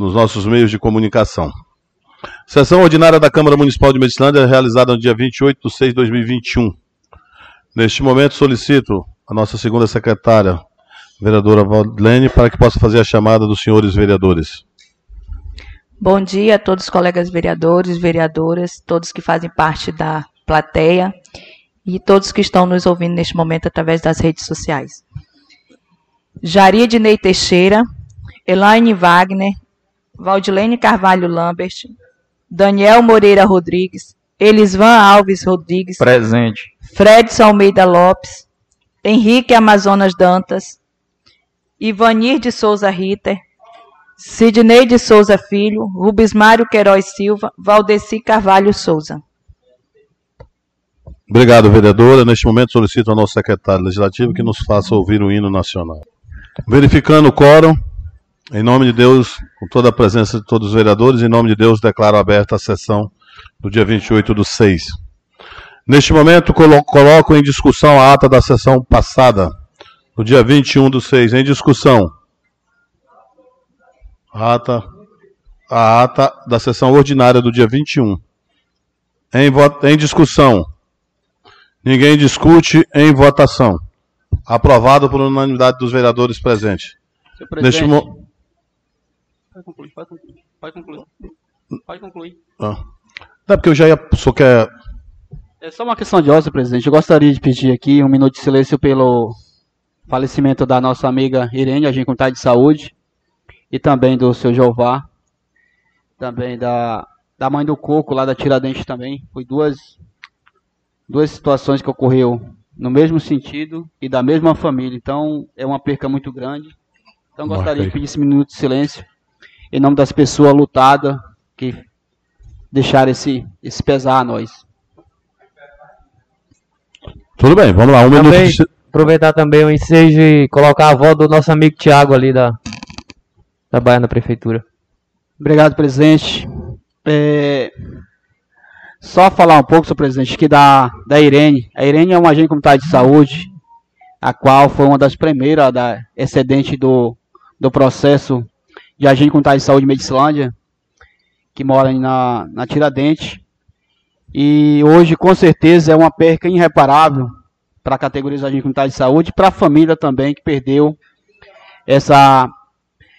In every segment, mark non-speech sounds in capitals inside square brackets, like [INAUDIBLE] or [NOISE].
nos nossos meios de comunicação. Sessão ordinária da Câmara Municipal de Medicilândia, realizada no dia 28 de 6 de 2021. Neste momento, solicito a nossa segunda secretária, vereadora Valdilene, para que possa fazer a chamada dos senhores vereadores. Bom dia a todos os colegas vereadores, vereadoras, todos que fazem parte da plateia e todos que estão nos ouvindo neste momento através das redes sociais. Jari Ednei Teixeira, Elaine Wagner, Valdilene Carvalho Lambert, Daniel Moreira Rodrigues, Elisvan Alves Rodrigues. Presente. Fredson Almeida Lopes, Henrique Amazonas Dantas, Ivanir de Souza Ritter, Sidney de Souza Filho, Rubens Mário Queiroz Silva, Valdeci Carvalho Souza. Obrigado, vereadora. Neste momento solicito ao nosso secretário legislativo que nos faça ouvir o hino nacional. Verificando o quórum, em nome de Deus, com toda a presença de todos os vereadores, em nome de Deus, declaro aberta a sessão do dia 28 do 6. Neste momento, coloco em discussão a ata da sessão passada, do dia 21 do 6. Em discussão. A ata, a ata da sessão ordinária do dia 21. Em, em discussão. Ninguém discute em votação. Aprovado por unanimidade dos vereadores presentes. Neste mo... Pode concluir, pode concluir. Pode concluir. Pode concluir. Ah. Não, porque eu já ia. Só quer. É só uma questão de ordem, presidente. Eu gostaria de pedir aqui um minuto de silêncio pelo falecimento da nossa amiga Irene, agente comunitário de saúde, e também do seu Jeová, também da, da mãe do Coco, lá da Tiradentes também. Foi duas, duas situações que ocorreu no mesmo sentido e da mesma família. Então, é uma perca muito grande. Então, gostaria de pedir esse minuto de silêncio em nome das pessoas lutadas que deixaram esse, esse pesar a nós. Tudo bem, vamos lá. Um também, minuto de... Aproveitar também o ensejo e colocar a avó do nosso amigo Tiago ali da, da Baiana Prefeitura. Obrigado, presidente. É, só falar um pouco, senhor presidente, que da, da Irene. A Irene é uma agente comunitária de saúde, a qual foi uma das primeiras da excedente do, do processo de agente comunitário de saúde de Medicilândia, que mora na, na Tiradentes. E hoje, com certeza, é uma perca irreparável para a categoria de agente comunitário de saúde, para a família também, que perdeu essa,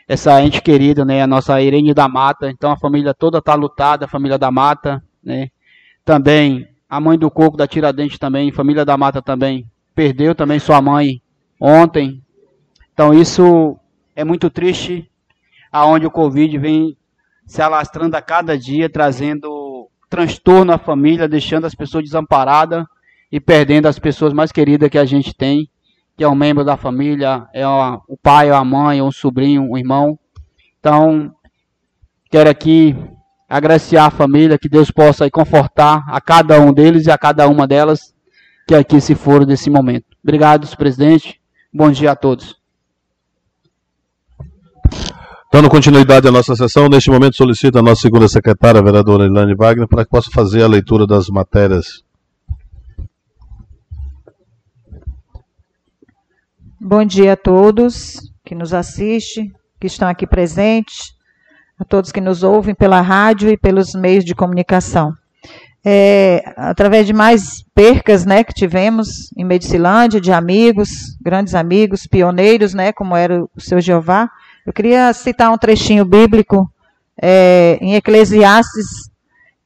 essa ente querida, né, a nossa Irene da Mata. Então, a família toda está lutada, a família da Mata, né. Também, a mãe do Coco da Tiradentes também, família da Mata também, perdeu também sua mãe ontem. Então, isso é muito triste aonde o Covid vem se alastrando a cada dia, trazendo transtorno à família, deixando as pessoas desamparadas e perdendo as pessoas mais queridas que a gente tem, que é um membro da família, é o pai, a mãe, é um sobrinho, um irmão. Então, quero aqui agraciar a família, que Deus possa confortar a cada um deles e a cada uma delas que aqui se foram desse momento. Obrigado, presidente. Bom dia a todos. Dando continuidade à nossa sessão, neste momento solicito a nossa segunda secretária, a vereadora Ilane Wagner, para que possa fazer a leitura das matérias. Bom dia a todos que nos assistem, que estão aqui presentes, a todos que nos ouvem pela rádio e pelos meios de comunicação. É, através de mais percas né, que tivemos em Medicilândia, de amigos, grandes amigos, pioneiros, né, como era o seu Jeová, eu queria citar um trechinho bíblico é, em Eclesiastes,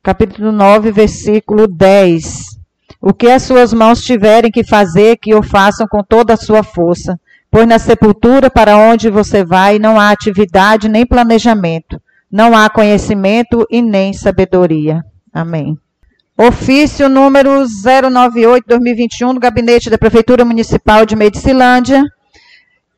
capítulo 9, versículo 10. O que as suas mãos tiverem que fazer, que o façam com toda a sua força. Pois na sepultura para onde você vai não há atividade nem planejamento, não há conhecimento e nem sabedoria. Amém. Ofício número 098-2021 do Gabinete da Prefeitura Municipal de Medicilândia,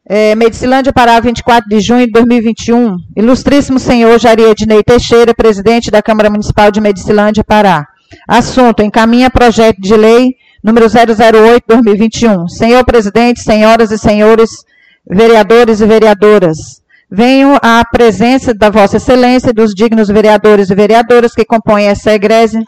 é, Medicilândia, Pará, 24 de junho de 2021. Ilustríssimo senhor Jari Ednei Teixeira, presidente da Câmara Municipal de Medicilândia, Pará. Assunto: encaminha projeto de lei número 008-2021. Senhor presidente, senhoras e senhores vereadores e vereadoras, venho à presença da Vossa Excelência e dos dignos vereadores e vereadoras que compõem essa egrese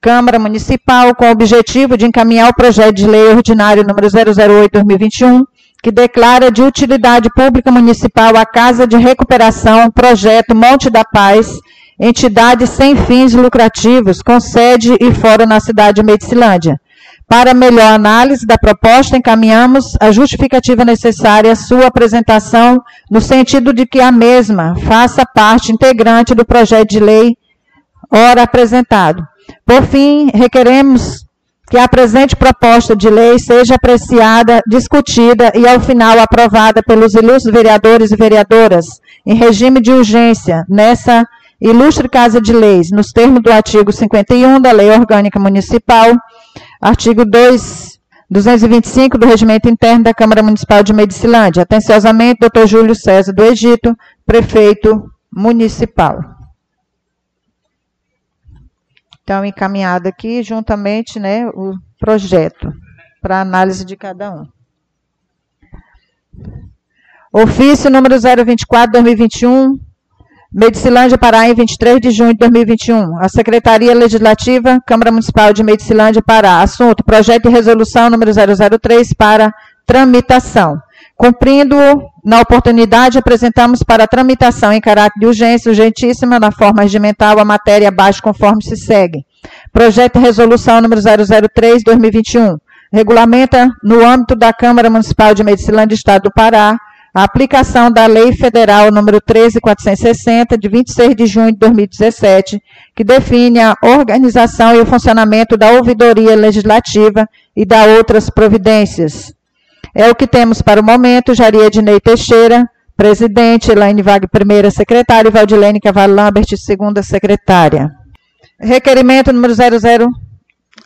Câmara Municipal com o objetivo de encaminhar o projeto de lei ordinário número 008-2021 que declara de utilidade pública municipal a Casa de Recuperação Projeto Monte da Paz, entidade sem fins lucrativos, com sede e fora na cidade de Medicilândia. Para melhor análise da proposta, encaminhamos a justificativa necessária à sua apresentação, no sentido de que a mesma faça parte integrante do projeto de lei ora apresentado. Por fim, requeremos que a presente proposta de lei seja apreciada, discutida e, ao final, aprovada pelos ilustres vereadores e vereadoras, em regime de urgência, nessa ilustre Casa de Leis, nos termos do artigo 51 da Lei Orgânica Municipal, artigo 2, 225 do Regimento Interno da Câmara Municipal de Medicilândia. Atenciosamente, doutor Júlio César do Egito, prefeito municipal. Então, encaminhado aqui, juntamente, né, o projeto, para análise de cada um. Ofício número 024-2021, Medicilândia, Pará, em 23 de junho de 2021. A Secretaria Legislativa, Câmara Municipal de Medicilândia, Pará. Assunto: Projeto de Resolução número 003 para tramitação. Cumprindo na oportunidade, apresentamos para tramitação em caráter de urgência urgentíssima, na forma regimental, a matéria abaixo conforme se segue. Projeto de Resolução número 003-2021. Regulamenta, no âmbito da Câmara Municipal de Medicilândia, Estado do Pará, a aplicação da Lei Federal número 13460, de 26 de junho de 2017, que define a organização e o funcionamento da ouvidoria legislativa e da outras providências. É o que temos para o momento. Jaria Ednei Teixeira, presidente, Elaine Vague, primeira secretária, e Valdilene Cavallo Lambert, segunda secretária. Requerimento número 00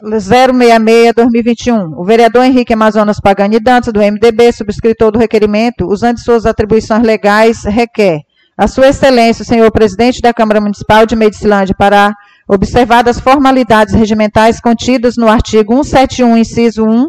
066-2021. O vereador Henrique Amazonas Pagani Dantas, do MDB, subscritor do requerimento, usando suas atribuições legais, requer a Sua Excelência, o senhor presidente da Câmara Municipal de Medicilândia, Pará, observadas as formalidades regimentais contidas no artigo 171, inciso 1,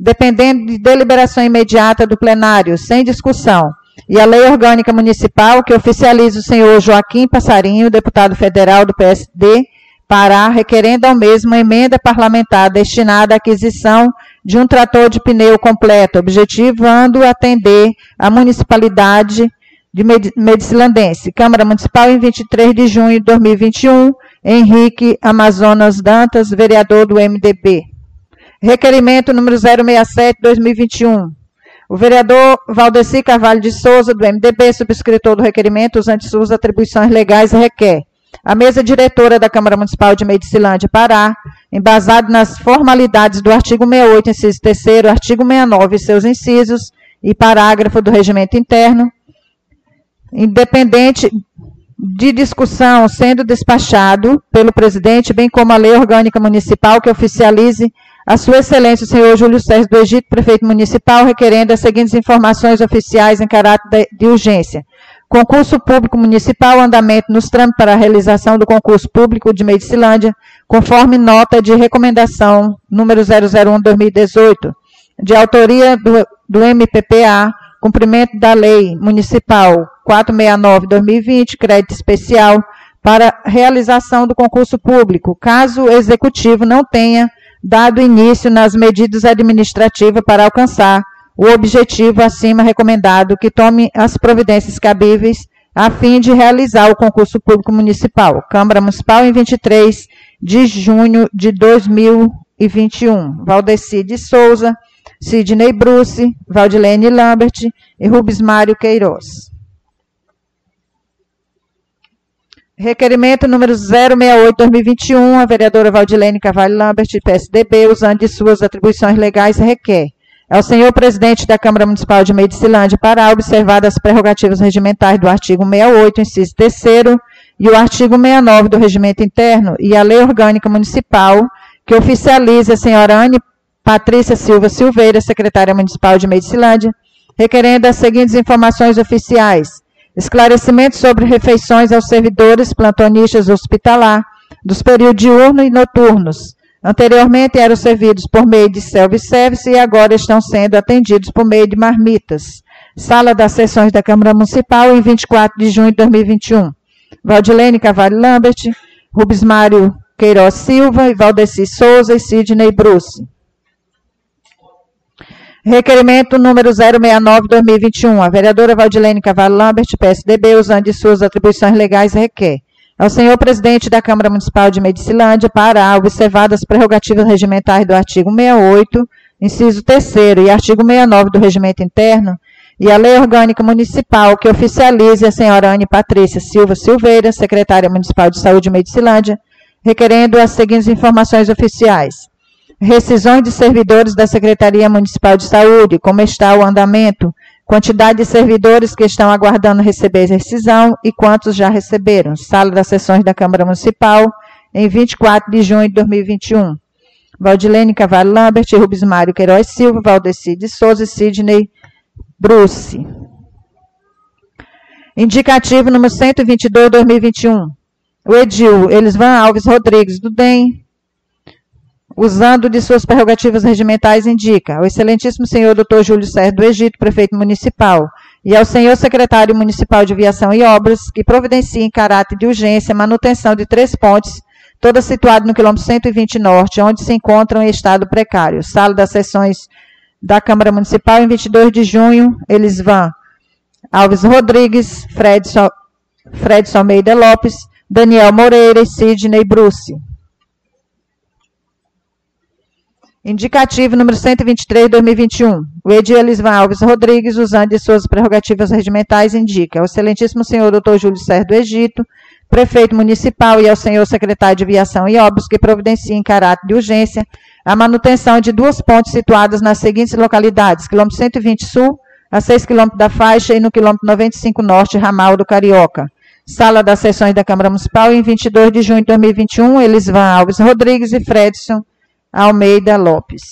dependendo de deliberação imediata do plenário, sem discussão, e a Lei Orgânica Municipal, que oficializa o senhor Joaquim Passarinho, deputado federal do PSD, Pará, requerendo ao mesmo emenda parlamentar destinada à aquisição de um trator de pneu completo, objetivando atender a municipalidade de Medicilandense. Câmara Municipal, em 23 de junho de 2021, Henrique Amazonas Dantas, vereador do MDB. Requerimento número 067-2021. O vereador Valdeci Carvalho de Souza, do MDB, subscritor do requerimento, usando suas atribuições legais, requer a mesa diretora da Câmara Municipal de Medicilândia, Pará, embasado nas formalidades do artigo 68, inciso 3 artigo 69 e seus incisos e parágrafo do regimento interno, independente de discussão sendo despachado pelo presidente, bem como a lei orgânica municipal que oficialize a Sua Excelência, o senhor Júlio Sérgio do Egito, prefeito municipal, requerendo as seguintes informações oficiais em caráter de urgência. Concurso público municipal, andamento nos trâmites para a realização do concurso público de Medicilândia, conforme nota de recomendação número 001-2018, de autoria do, do MPPA, cumprimento da Lei Municipal 469-2020, crédito especial, para realização do concurso público, caso o executivo não tenha dado início nas medidas administrativas para alcançar o objetivo acima recomendado, que tome as providências cabíveis a fim de realizar o concurso público municipal. Câmara Municipal em 23 de junho de 2021. Valdeci de Souza, Sidney Bruce, Valdilene Lambert e Rubens Mário Queiroz. Requerimento número 068-2021, a vereadora Valdilene Carvalho Lambert, PSDB, usando de suas atribuições legais, requer ao senhor presidente da Câmara Municipal de Medicilândia para observar as prerrogativas regimentais do artigo 68, inciso 3 e o artigo 69 do Regimento Interno e a Lei Orgânica Municipal, que oficializa a senhora Anne Patrícia Silva Silveira, secretária municipal de Medicilândia, requerendo as seguintes informações oficiais Esclarecimento sobre refeições aos servidores plantonistas hospitalar dos períodos diurno e noturnos. Anteriormente eram servidos por meio de self-service e agora estão sendo atendidos por meio de marmitas. Sala das sessões da Câmara Municipal em 24 de junho de 2021. Valdilene Cavalho Lambert, Rubens Mário Queiroz Silva, Valdeci Souza e Sidney Bruce. Requerimento número 069-2021. A vereadora Valdilene Cavallo Lambert, PSDB, usando de suas atribuições legais, requer ao senhor presidente da Câmara Municipal de Medicilândia para observar as prerrogativas regimentais do artigo 68, inciso 3 e artigo 69 do Regimento Interno, e a Lei Orgânica Municipal que oficialize a senhora Anne Patrícia Silva Silveira, secretária municipal de saúde de Medicilândia, requerendo as seguintes informações oficiais. Rescisões de servidores da Secretaria Municipal de Saúde, como está o andamento, quantidade de servidores que estão aguardando receber rescisão e quantos já receberam. Sala das sessões da Câmara Municipal, em 24 de junho de 2021. Valdilene Cavalho Lambert, Rubens Mário Queiroz Silva, Valdeci de Souza e Sidney Bruce. Indicativo número 122, 2021. O Edil Elisvan Alves Rodrigues, do DEM, usando de suas prerrogativas regimentais, indica ao excelentíssimo senhor Dr. Júlio Sérgio do Egito, prefeito municipal, e ao senhor secretário municipal de Viação e Obras, que providenciem em caráter de urgência a manutenção de três pontes toda situada no quilômetro 120 norte, onde se encontram em estado precário. Sala das sessões da Câmara Municipal, em 22 de junho, eles vão Alves Rodrigues, Fredson, Fredson Almeida Lopes, Daniel Moreira e Sidney Bruce. Indicativo número 123, 2021. O Edir Elisvan Alves Rodrigues, usando de suas prerrogativas regimentais, indica ao excelentíssimo senhor Dr. Júlio Sérgio do Egito, prefeito municipal e ao senhor secretário de Viação e Obras que providenciem em caráter de urgência a manutenção de duas pontes situadas nas seguintes localidades: quilômetro 120 Sul, a 6 quilômetros da faixa e no quilômetro 95 Norte, ramal do Carioca. Sala das sessões da Câmara Municipal, em 22 de junho de 2021, Elisvan Alves Rodrigues e Fredson Almeida Lopes.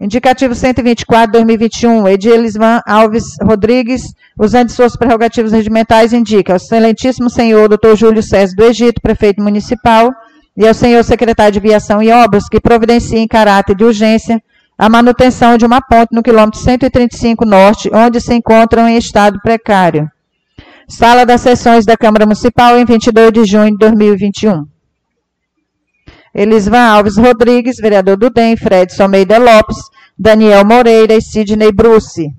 Indicativo 124, 2021, Edilisman Alves Rodrigues, usando suas prerrogativas regimentais, indica ao excelentíssimo senhor Dr. Júlio César do Egito, prefeito municipal, e ao senhor secretário de Viação e Obras, que providenciem em caráter de urgência a manutenção de uma ponte no quilômetro 135 norte, onde se encontram em estado precário. Sala das sessões da Câmara Municipal, em 22 de junho de 2021. Elisvan Alves Rodrigues, vereador do DEM, Fred Almeida Lopes, Daniel Moreira e Sidney Bruce.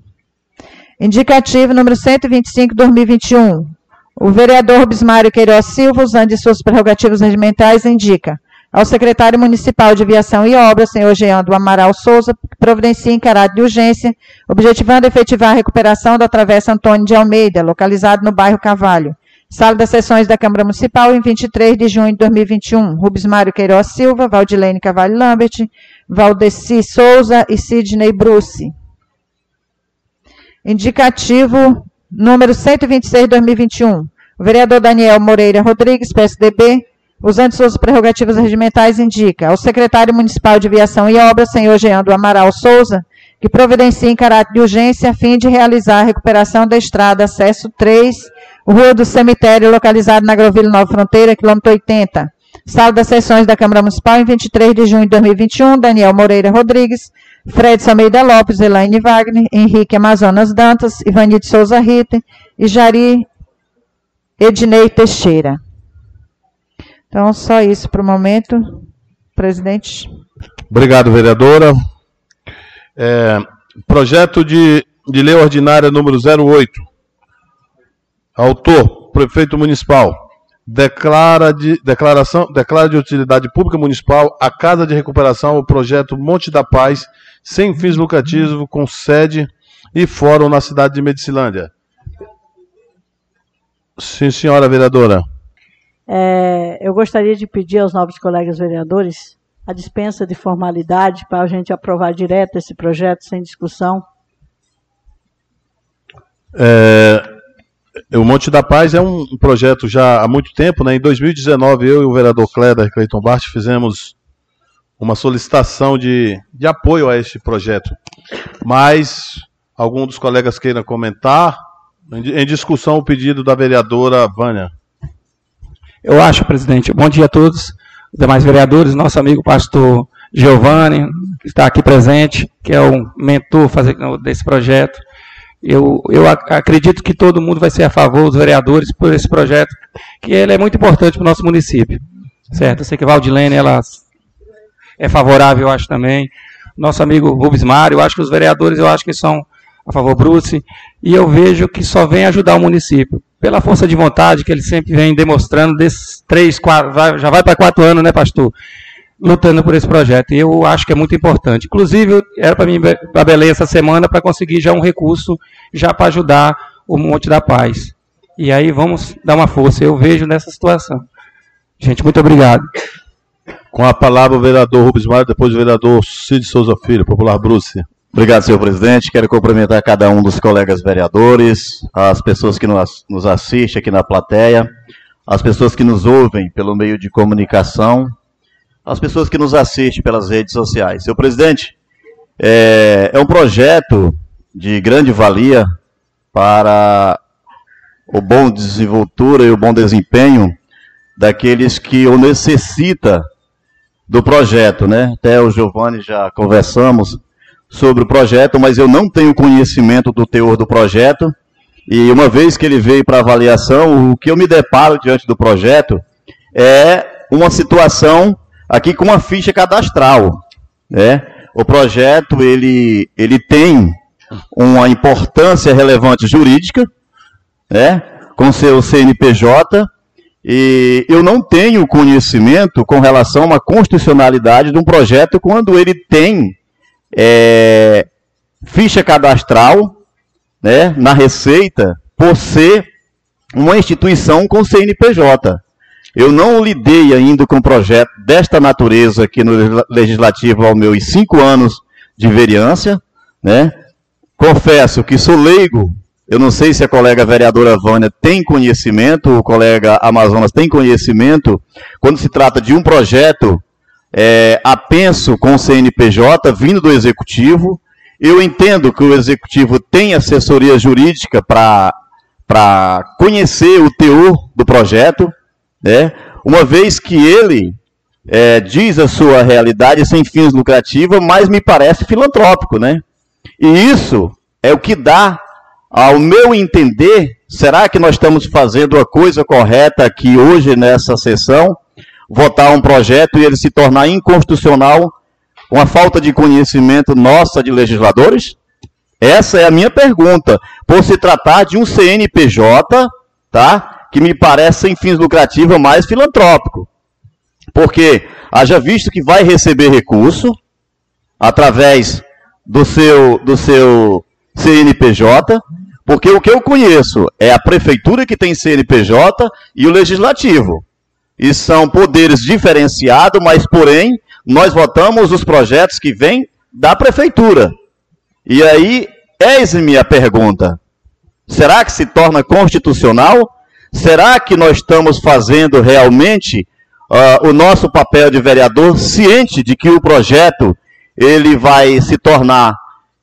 Indicativo número 125, 2021. O vereador Bismário Queiroz Silva, usando de suas prerrogativas regimentais, indica ao secretário municipal de Viação e Obras, senhor Jean do Amaral Souza, que providencia em caráter de urgência, objetivando efetivar a recuperação da Travessa Antônio de Almeida, localizado no bairro Cavalho, Sala das Sessões da Câmara Municipal, em 23 de junho de 2021. Rubens Mário Queiroz Silva, Valdilene Cavalho Lambert, Valdeci Souza e Sidney Bruce. Indicativo número 126 de 2021. O vereador Daniel Moreira Rodrigues, PSDB, usando suas prerrogativas regimentais, indica ao secretário municipal de Viação e Obras, senhor Jean do Amaral Souza, que providencie em caráter de urgência a fim de realizar a recuperação da estrada acesso 3 Rua do Cemitério, localizado na Agrovila Nova Fronteira, quilômetro 80. Sala das sessões da Câmara Municipal, em 23 de junho de 2021, Daniel Moreira Rodrigues, Fred Almeida Lopes, Elaine Wagner, Henrique Amazonas Dantas, Ivanite Souza Rita e Jari Ednei Teixeira. Então, só isso para o momento, presidente. Obrigado, vereadora. É, projeto de, de lei ordinária número 08, Autor, prefeito municipal. Declara de, declaração, declara de utilidade pública municipal a Casa de Recuperação, o projeto Monte da Paz, sem fins lucrativos, com sede e fórum na cidade de Medicilândia. Sim, senhora vereadora. É, eu gostaria de pedir aos novos colegas vereadores a dispensa de formalidade para a gente aprovar direto esse projeto sem discussão. É, o Monte da Paz é um projeto já há muito tempo, né? Em 2019, eu e o vereador Cléder Cleiton Bart fizemos uma solicitação de, de apoio a este projeto. Mas algum dos colegas queira comentar? Em, discussão o pedido da vereadora Vânia. Eu acho, presidente. Bom dia a todos, demais vereadores, nosso amigo pastor Giovanni, que está aqui presente, que é o mentor desse projeto. Eu, eu acredito que todo mundo vai ser a favor, os vereadores, por esse projeto, que ele é muito importante para o nosso município. Certo? Eu sei que a Valdilene ela é favorável, eu acho também. nosso amigo Rubens Mário, eu acho que os vereadores, eu acho que são a favor Bruce, e eu vejo que só vem ajudar o município. Pela força de vontade que ele sempre vem demonstrando, desses três, quatro, já vai para quatro anos, né, pastor? Lutando por esse projeto. E eu acho que é muito importante. Inclusive, era para mim para Belém essa semana para conseguir já um recurso já para ajudar o Monte da Paz. E aí vamos dar uma força. Eu vejo nessa situação. Gente, muito obrigado. Com a palavra o vereador Rubens Mário, depois o vereador Cid Souza Filho, popular Bruce. Obrigado, senhor presidente. Quero cumprimentar cada um dos colegas vereadores, as pessoas que nos nos assistem aqui na plateia, as pessoas que nos ouvem pelo meio de comunicação, as pessoas que nos assistem pelas redes sociais. Senhor presidente, é, é um projeto de grande valia para o bom desenvoltura e o bom desempenho daqueles que o necessita do projeto, né? Até o Giovanni já conversamos sobre o projeto, mas eu não tenho conhecimento do teor do projeto. E uma vez que ele veio para avaliação, o que eu me deparo diante do projeto é uma situação aqui com uma ficha cadastral, né? O projeto ele ele tem uma importância relevante jurídica, né? Com seu CNPJ e eu não tenho conhecimento com relação a uma constitucionalidade de um projeto quando ele tem é, ficha cadastral né, na Receita por ser uma instituição com CNPJ. Eu não lidei ainda com um projeto desta natureza aqui no legisla- Legislativo aos meus cinco anos de vereança. Né? Confesso que sou leigo. Eu não sei se a colega vereadora Vânia tem conhecimento, o colega Amazonas tem conhecimento, quando se trata de um projeto é, apenso com o CNPJ vindo do Executivo. Eu entendo que o Executivo tem assessoria jurídica para conhecer o teor do projeto, né? uma vez que ele é, diz a sua realidade sem fins lucrativos, mas me parece filantrópico. Né? E isso é o que dá, ao meu entender, será que nós estamos fazendo a coisa correta aqui hoje nessa sessão? Votar um projeto e ele se tornar inconstitucional com a falta de conhecimento nossa de legisladores? Essa é a minha pergunta. Por se tratar de um CNPJ, tá? Que me parece sem fins lucrativos, mais filantrópico. Porque haja visto que vai receber recurso através do seu, do seu CNPJ, porque o que eu conheço é a prefeitura que tem CNPJ e o legislativo. E são poderes diferenciados, mas porém nós votamos os projetos que vêm da prefeitura. E aí, eis-me a pergunta: será que se torna constitucional? Será que nós estamos fazendo realmente ah, o nosso papel de vereador ciente de que o projeto ele vai se tornar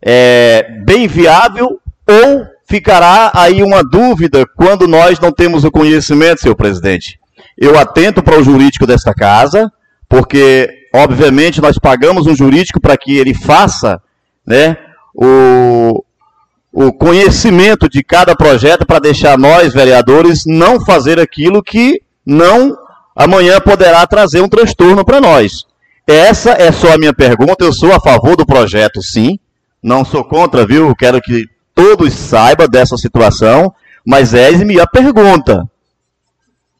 é, bem viável ou ficará aí uma dúvida quando nós não temos o conhecimento, senhor presidente? Eu atento para o jurídico desta casa, porque obviamente nós pagamos um jurídico para que ele faça, né, o, o conhecimento de cada projeto para deixar nós, vereadores, não fazer aquilo que não amanhã poderá trazer um transtorno para nós. Essa é só a minha pergunta. Eu sou a favor do projeto, sim. Não sou contra, viu? Quero que todos saibam dessa situação. Mas eis-me a pergunta.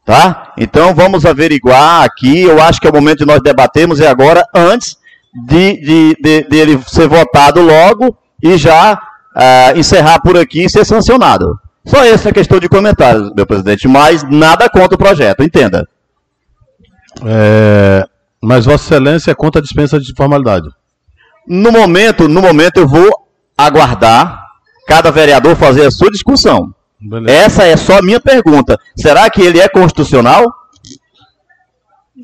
Tá? Então vamos averiguar aqui. Eu acho que é o momento de nós debatermos, é agora, antes de, de, de, de ele ser votado logo e já ah, encerrar por aqui e ser sancionado. Só essa questão de comentários, meu presidente, mas nada contra o projeto, entenda. É, mas Vossa Excelência é contra a dispensa de formalidade. No momento, no momento eu vou aguardar cada vereador fazer a sua discussão. Beleza. Essa é só a minha pergunta. Será que ele é constitucional?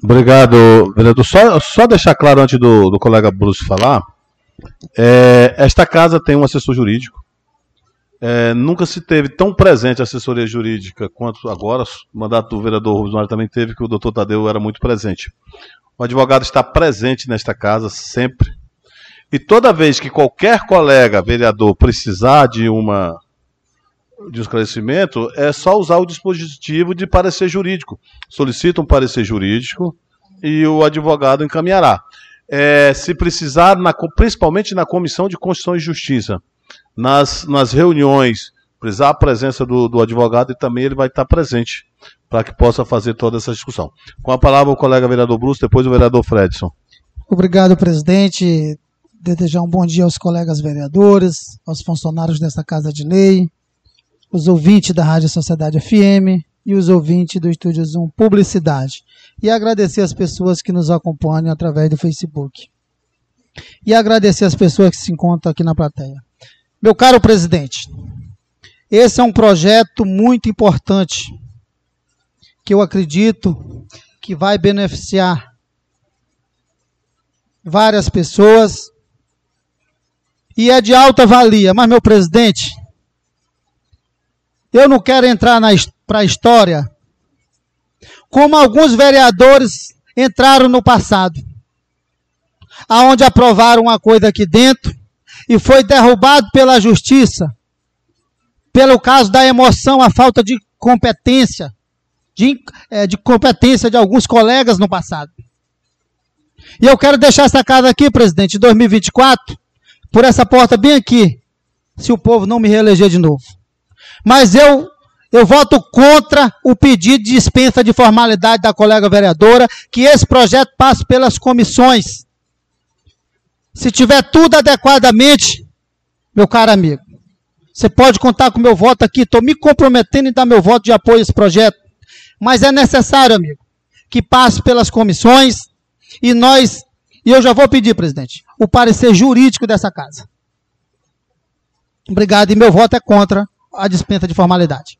Obrigado, vereador. Só, só deixar claro antes do, do colega Bruce falar. É, esta casa tem um assessor jurídico. É, nunca se teve tão presente a assessoria jurídica quanto agora. O mandato do vereador Rubens Mário também teve, que o doutor Tadeu era muito presente. O advogado está presente nesta casa sempre. E toda vez que qualquer colega vereador precisar de uma de um esclarecimento, é só usar o dispositivo de parecer jurídico. Solicita um parecer jurídico e o advogado encaminhará. É, se precisar, na, principalmente na Comissão de Constituição e Justiça, nas, nas reuniões, precisar a presença do, do advogado e também ele vai estar presente para que possa fazer toda essa discussão. Com a palavra o colega vereador Bruce, depois o vereador Fredson. Obrigado, presidente. Desejar um bom dia aos colegas vereadores, aos funcionários dessa Casa de Lei, os ouvintes da Rádio Sociedade FM e os ouvintes do Estúdio Zoom Publicidade. E agradecer as pessoas que nos acompanham através do Facebook. E agradecer as pessoas que se encontram aqui na plateia. Meu caro presidente, esse é um projeto muito importante que eu acredito que vai beneficiar várias pessoas e é de alta valia. Mas, meu presidente, eu não quero entrar para a história como alguns vereadores entraram no passado, aonde aprovaram uma coisa aqui dentro e foi derrubado pela justiça, pelo caso da emoção, a falta de competência, de, é, de competência de alguns colegas no passado. E eu quero deixar essa casa aqui, presidente, em 2024, por essa porta bem aqui, se o povo não me reeleger de novo. Mas eu eu voto contra o pedido de dispensa de formalidade da colega vereadora, que esse projeto passe pelas comissões. Se tiver tudo adequadamente, meu caro amigo, você pode contar com meu voto aqui. Estou me comprometendo em dar meu voto de apoio a esse projeto. Mas é necessário, amigo, que passe pelas comissões e nós, e eu já vou pedir, presidente, o parecer jurídico dessa casa. Obrigado, e meu voto é contra a dispensa de formalidade.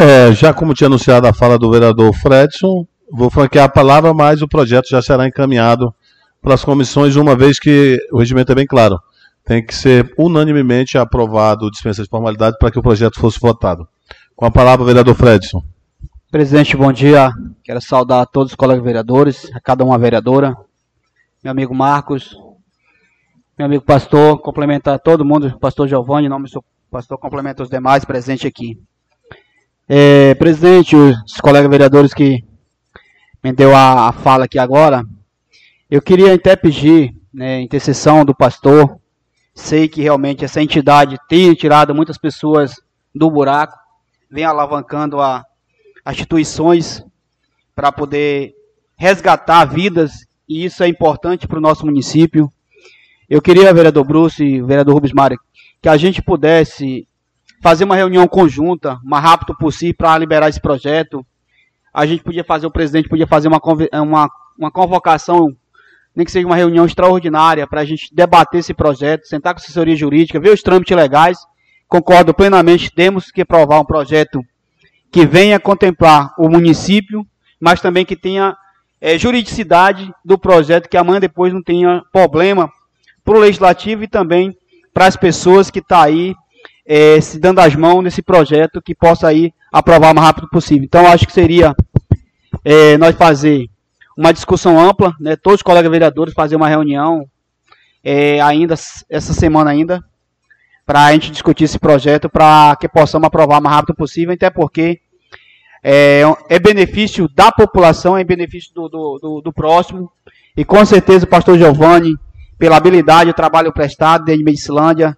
É, já como tinha anunciado a fala do vereador Fredson, vou franquear a palavra, mas o projeto já será encaminhado para as comissões, uma vez que o regimento é bem claro. Tem que ser unanimemente aprovado dispensa de formalidade para que o projeto fosse votado. Com a palavra, vereador Fredson. Presidente, bom dia. Quero saudar a todos os colegas vereadores, a cada uma vereadora, meu amigo Marcos, meu amigo pastor, complementar todo mundo, pastor Giovanni, nome do pastor, complementa os demais presentes aqui. É, presidente, os colegas vereadores que me deu a, a fala aqui agora, eu queria até pedir né, intercessão do pastor. Sei que realmente essa entidade tem tirado muitas pessoas do buraco, vem alavancando a, instituições para poder resgatar vidas, e isso é importante para o nosso município. Eu queria, vereador Bruce e vereador Rubens Mário, que a gente pudesse fazer uma reunião conjunta, mais rápido possível, para liberar esse projeto. A gente podia fazer, o presidente podia fazer uma, uma, uma convocação, nem que seja uma reunião extraordinária, para a gente debater esse projeto, sentar com a assessoria jurídica, ver os trâmites legais. Concordo plenamente, temos que aprovar um projeto que venha contemplar o município, mas também que tenha é, juridicidade do projeto, que amanhã depois não tenha problema para o legislativo e também para as pessoas que estão tá aí é, se dando as mãos nesse projeto que possa aí aprovar o mais rápido possível. Então, acho que seria é, nós fazer uma discussão ampla, né, todos os colegas vereadores fazer uma reunião é, ainda essa semana ainda para a gente discutir esse projeto para que possamos aprovar o mais rápido possível, até porque é, é benefício da população, é benefício do, do, do, do próximo e com certeza o pastor Giovanni, pela habilidade, o trabalho prestado desde Medicilândia,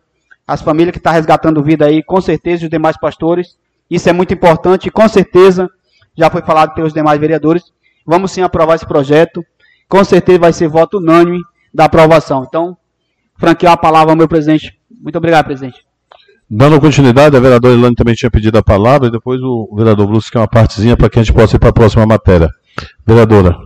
as famílias que estão tá resgatando vida aí, com certeza, os demais pastores. Isso é muito importante e com certeza já foi falado pelos demais vereadores. Vamos sim aprovar esse projeto. Com certeza vai ser voto unânime da aprovação. Então, franquear a palavra ao meu presidente. Muito obrigado, presidente. Dando continuidade, a vereadora Elane também tinha pedido a palavra, e depois o vereador Bruce, que é uma partezinha para que a gente possa ir para a próxima matéria. Vereadora.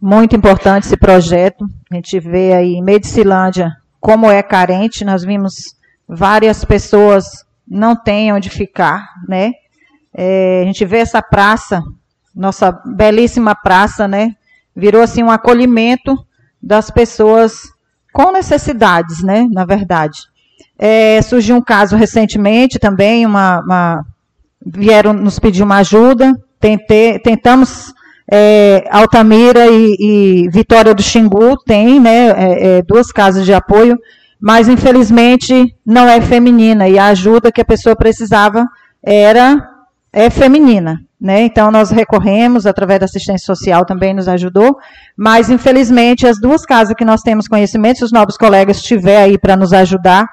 Muito importante esse projeto. A gente vê aí em Medicilândia como é carente, nós vimos várias pessoas não têm onde ficar, né? É, a gente vê essa praça, nossa belíssima praça, né? Virou assim um acolhimento das pessoas com necessidades, né? Na verdade. É, surgiu um caso recentemente também, uma, uma, vieram nos pedir uma ajuda, tentei, tentamos é, Altamira e, e, Vitória do Xingu tem né, é, é, duas casas de apoio, mas infelizmente não é feminina e a ajuda que a pessoa precisava era é feminina. né? Então nós recorremos através da assistência social também nos ajudou, mas infelizmente as duas casas que nós temos conhecimento, se os novos colegas estiver aí para nos ajudar,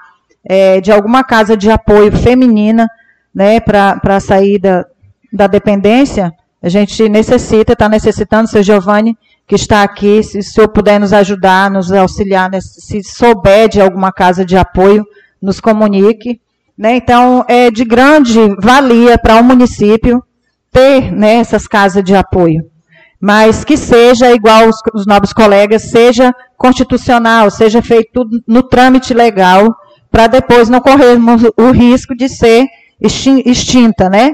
é, de alguma casa de apoio feminina, né, para a saída da dependência, a gente necessita, está necessitando, seu Giovanni, que está aqui, se o senhor puder nos ajudar, nos auxiliar, se souber de alguma casa de apoio, nos comunique. Né? Então, é de grande valia para o um município ter né, essas casas de apoio. Mas que seja igual os, os novos colegas, seja constitucional, seja feito tudo no trâmite legal, para depois não corrermos o risco de ser extinta, né?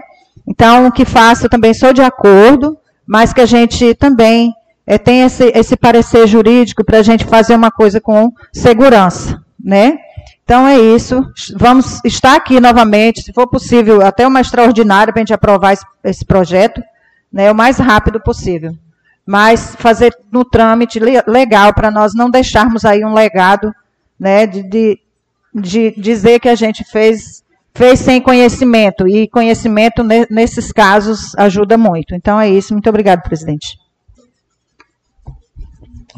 Então, que faça, eu também sou de acordo, mas que a gente também é, tenha esse, esse parecer jurídico para a gente fazer uma coisa com segurança, né? Então é isso. Vamos estar aqui novamente, se for possível, até uma extraordinária para a gente aprovar esse, esse, projeto, né, o mais rápido possível. Mas fazer no trâmite legal para nós não deixarmos aí um legado, né, de, de, de dizer que a gente fez fez sem conhecimento e conhecimento nesses casos ajuda muito. Então é isso. Muito obrigado, presidente.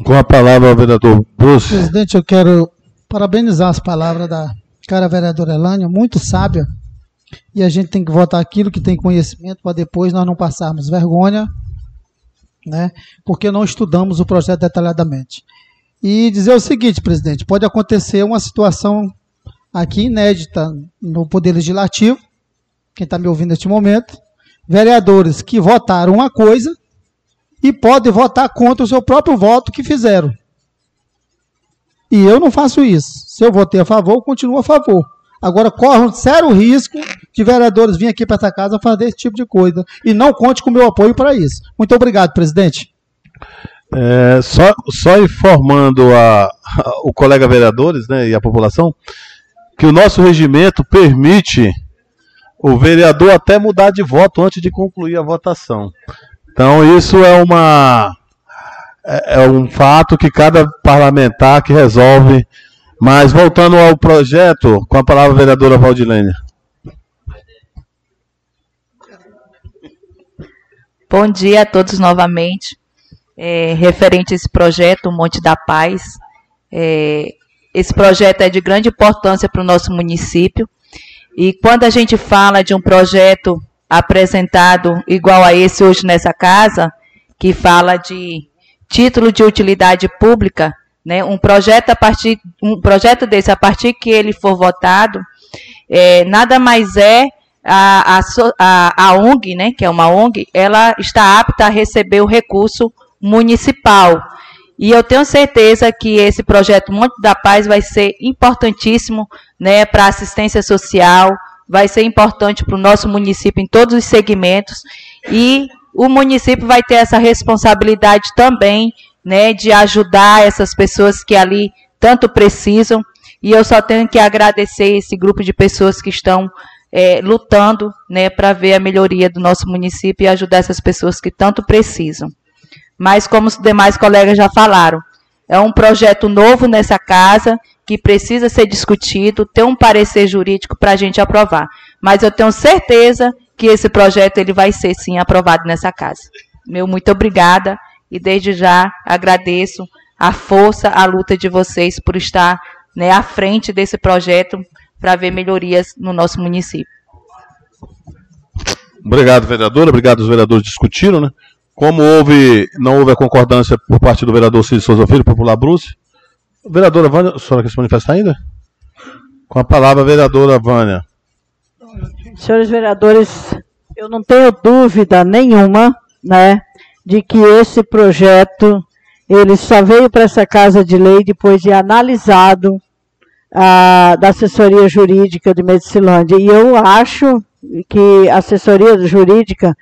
Com a palavra, vereador Bruce. Presidente, eu quero parabenizar as palavras da cara vereadora Elânia, muito sábia. E a gente tem que votar aquilo que tem conhecimento para depois nós não passarmos vergonha, né? Porque não estudamos o projeto detalhadamente. E dizer o seguinte, presidente, pode acontecer uma situação aqui inédita no Poder Legislativo, quem está me ouvindo neste momento, vereadores que votaram uma coisa e podem votar contra o seu próprio voto que fizeram. E eu não faço isso. Se eu votei a favor, eu continuo a favor. Agora, corre um sério risco de vereadores virem aqui para essa casa fazer esse tipo de coisa. E não conte com o meu apoio para isso. Muito obrigado, presidente. É, só, só informando a, a, o colega vereadores né, e a população que o nosso regimento permite o vereador até mudar de voto antes de concluir a votação. Então, isso é uma é, é um fato que cada parlamentar que resolve. Mas voltando ao projeto, com a palavra a vereadora Valdilene. Bom dia a todos novamente. É, referente a esse projeto, o Monte da Paz. É, esse projeto é de grande importância para o nosso município. E quando a gente fala de um projeto apresentado igual a esse hoje nessa casa, que fala de título de utilidade pública, né, um projeto a partir um projeto desse a partir que ele for votado, é, nada mais é a, a, a, ONG, né, que é uma ONG, ela está apta a receber o recurso municipal. E eu tenho certeza que esse projeto Monte da Paz vai ser importantíssimo né, para a assistência social, vai ser importante para o nosso município em todos os segmentos. E o município vai ter essa responsabilidade também, né, de ajudar essas pessoas que ali tanto precisam. E eu só tenho que agradecer esse grupo de pessoas que estão é, lutando, né, para ver a melhoria do nosso município e ajudar essas pessoas que tanto precisam. Mas como os demais colegas já falaram, é um projeto novo nessa casa que precisa ser discutido, ter um parecer jurídico para a gente aprovar. Mas eu tenho certeza que esse projeto ele vai ser sim aprovado nessa casa. Meu muito obrigada e desde já agradeço a força, a luta de vocês por estar né, à frente desse projeto para ver melhorias no nosso município. Obrigado, vereadora. Obrigado, os vereadores discutiram, né? Como houve, não houve a concordância por parte do vereador Cid Souza Filho, popular Bruce. Vereadora Vânia, a senhora quer se manifestar ainda? Com a palavra, vereadora Vânia. Senhores vereadores, eu não tenho dúvida nenhuma, né, de que esse projeto ele só veio para essa casa de lei depois de analisado a, da assessoria jurídica de Medicilândia. E eu acho que a assessoria jurídica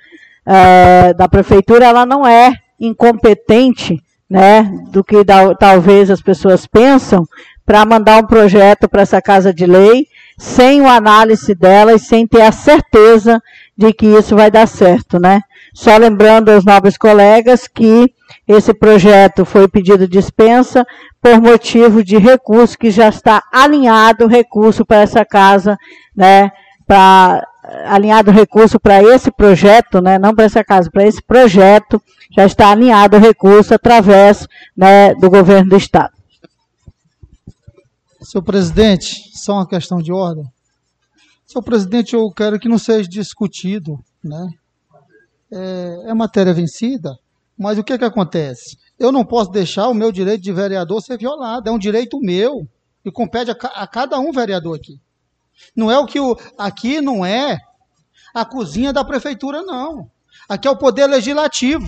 é, da prefeitura ela não é incompetente, né, do que da, talvez as pessoas pensam, para mandar um projeto para essa casa de lei sem o análise delas, sem ter a certeza de que isso vai dar certo, né? Só lembrando aos nobres colegas que esse projeto foi pedido dispensa por motivo de recurso que já está alinhado recurso para essa casa, né, para alinhado recurso para esse projeto, né, não para essa casa, para esse projeto, já está alinhado o recurso através né, do governo do Estado. Senhor presidente, só uma questão de ordem. Senhor presidente, eu quero que não seja discutido, né? É, é matéria vencida, mas o que que acontece? Eu não posso deixar o meu direito de vereador ser violado, é um direito meu e compete a, a cada um vereador aqui. Não é o que o aqui não é a cozinha da prefeitura não. Aqui é o poder legislativo.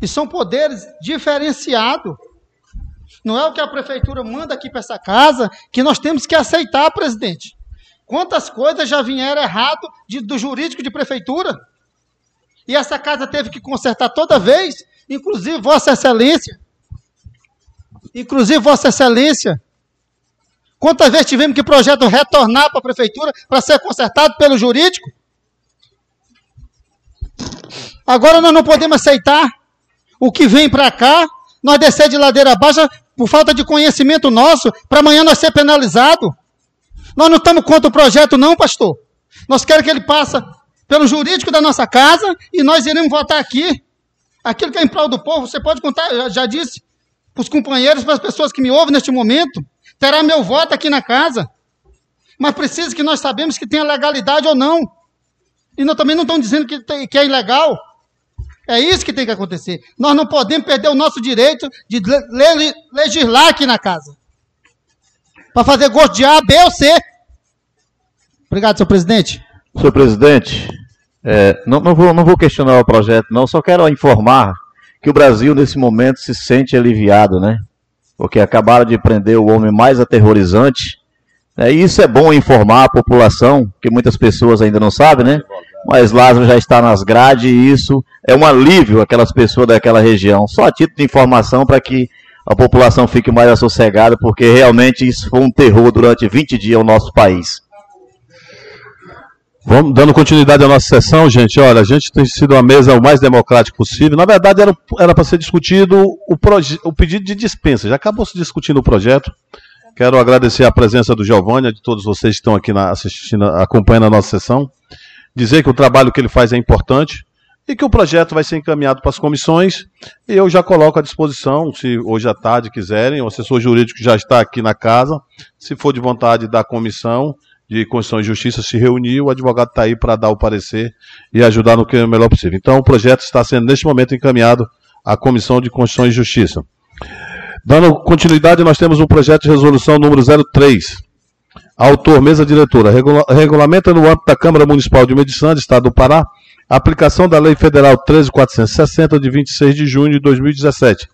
E são poderes diferenciados. Não é o que a prefeitura manda aqui para essa casa que nós temos que aceitar, presidente. Quantas coisas já vieram errado de, do jurídico de prefeitura? E essa casa teve que consertar toda vez, inclusive Vossa Excelência. Inclusive Vossa Excelência. Quantas vezes tivemos que projeto retornar para a prefeitura para ser consertado pelo jurídico? Agora nós não podemos aceitar o que vem para cá, nós descer de ladeira abaixo por falta de conhecimento nosso, para amanhã nós ser penalizado. Nós não estamos contra o projeto, não, pastor. Nós queremos que ele passe pelo jurídico da nossa casa e nós iremos votar aqui. Aquilo que é em prol do povo, você pode contar, já, já disse para os companheiros, para as pessoas que me ouvem neste momento, terá meu voto aqui na casa. Mas precisa que nós sabemos que tenha legalidade ou não. E nós também não estamos dizendo que, tem, que é ilegal. É isso que tem que acontecer. Nós não podemos perder o nosso direito de le legislar aqui na casa. Para fazer gosto de A, B ou C. Obrigado, senhor presidente. Senhor presidente, é, não, não, vou, não vou questionar o projeto, não. Só quero informar que o Brasil, nesse momento, se sente aliviado, né? Porque acabaram de prender o homem mais aterrorizante. Né? E isso é bom informar a população, que muitas pessoas ainda não sabem, né? mas Lázaro já está nas grades e isso é um alívio aquelas pessoas daquela região. Só a título de informação para que a população fique mais assossegada, porque realmente isso foi um terror durante 20 dias ao nosso país. Vamos dando continuidade à nossa sessão, gente. Olha, a gente tem sido a mesa o mais democrática possível. Na verdade, era para ser discutido o, o pedido de dispensa. Já acabou se discutindo o projeto. Quero agradecer a presença do Giovanni, de todos vocês que estão aqui na, assistindo, acompanhando a nossa sessão dizer que o trabalho que ele faz é importante e que o projeto vai ser encaminhado para as comissões e eu já coloco à disposição, se hoje à tarde quiserem, o assessor jurídico já está aqui na casa, se for de vontade da comissão de Constituição e Justiça se reunir, o advogado está aí para dar o parecer e ajudar no que é melhor possível. Então o projeto está sendo neste momento encaminhado à Comissão de Constituição e Justiça. Dando continuidade, nós temos um projeto de resolução número 03, Autor, mesa diretora, regula regulamenta no âmbito da Câmara Municipal de do Estado do Pará, a aplicação da Lei Federal 13460, de 26 de junho de 2017.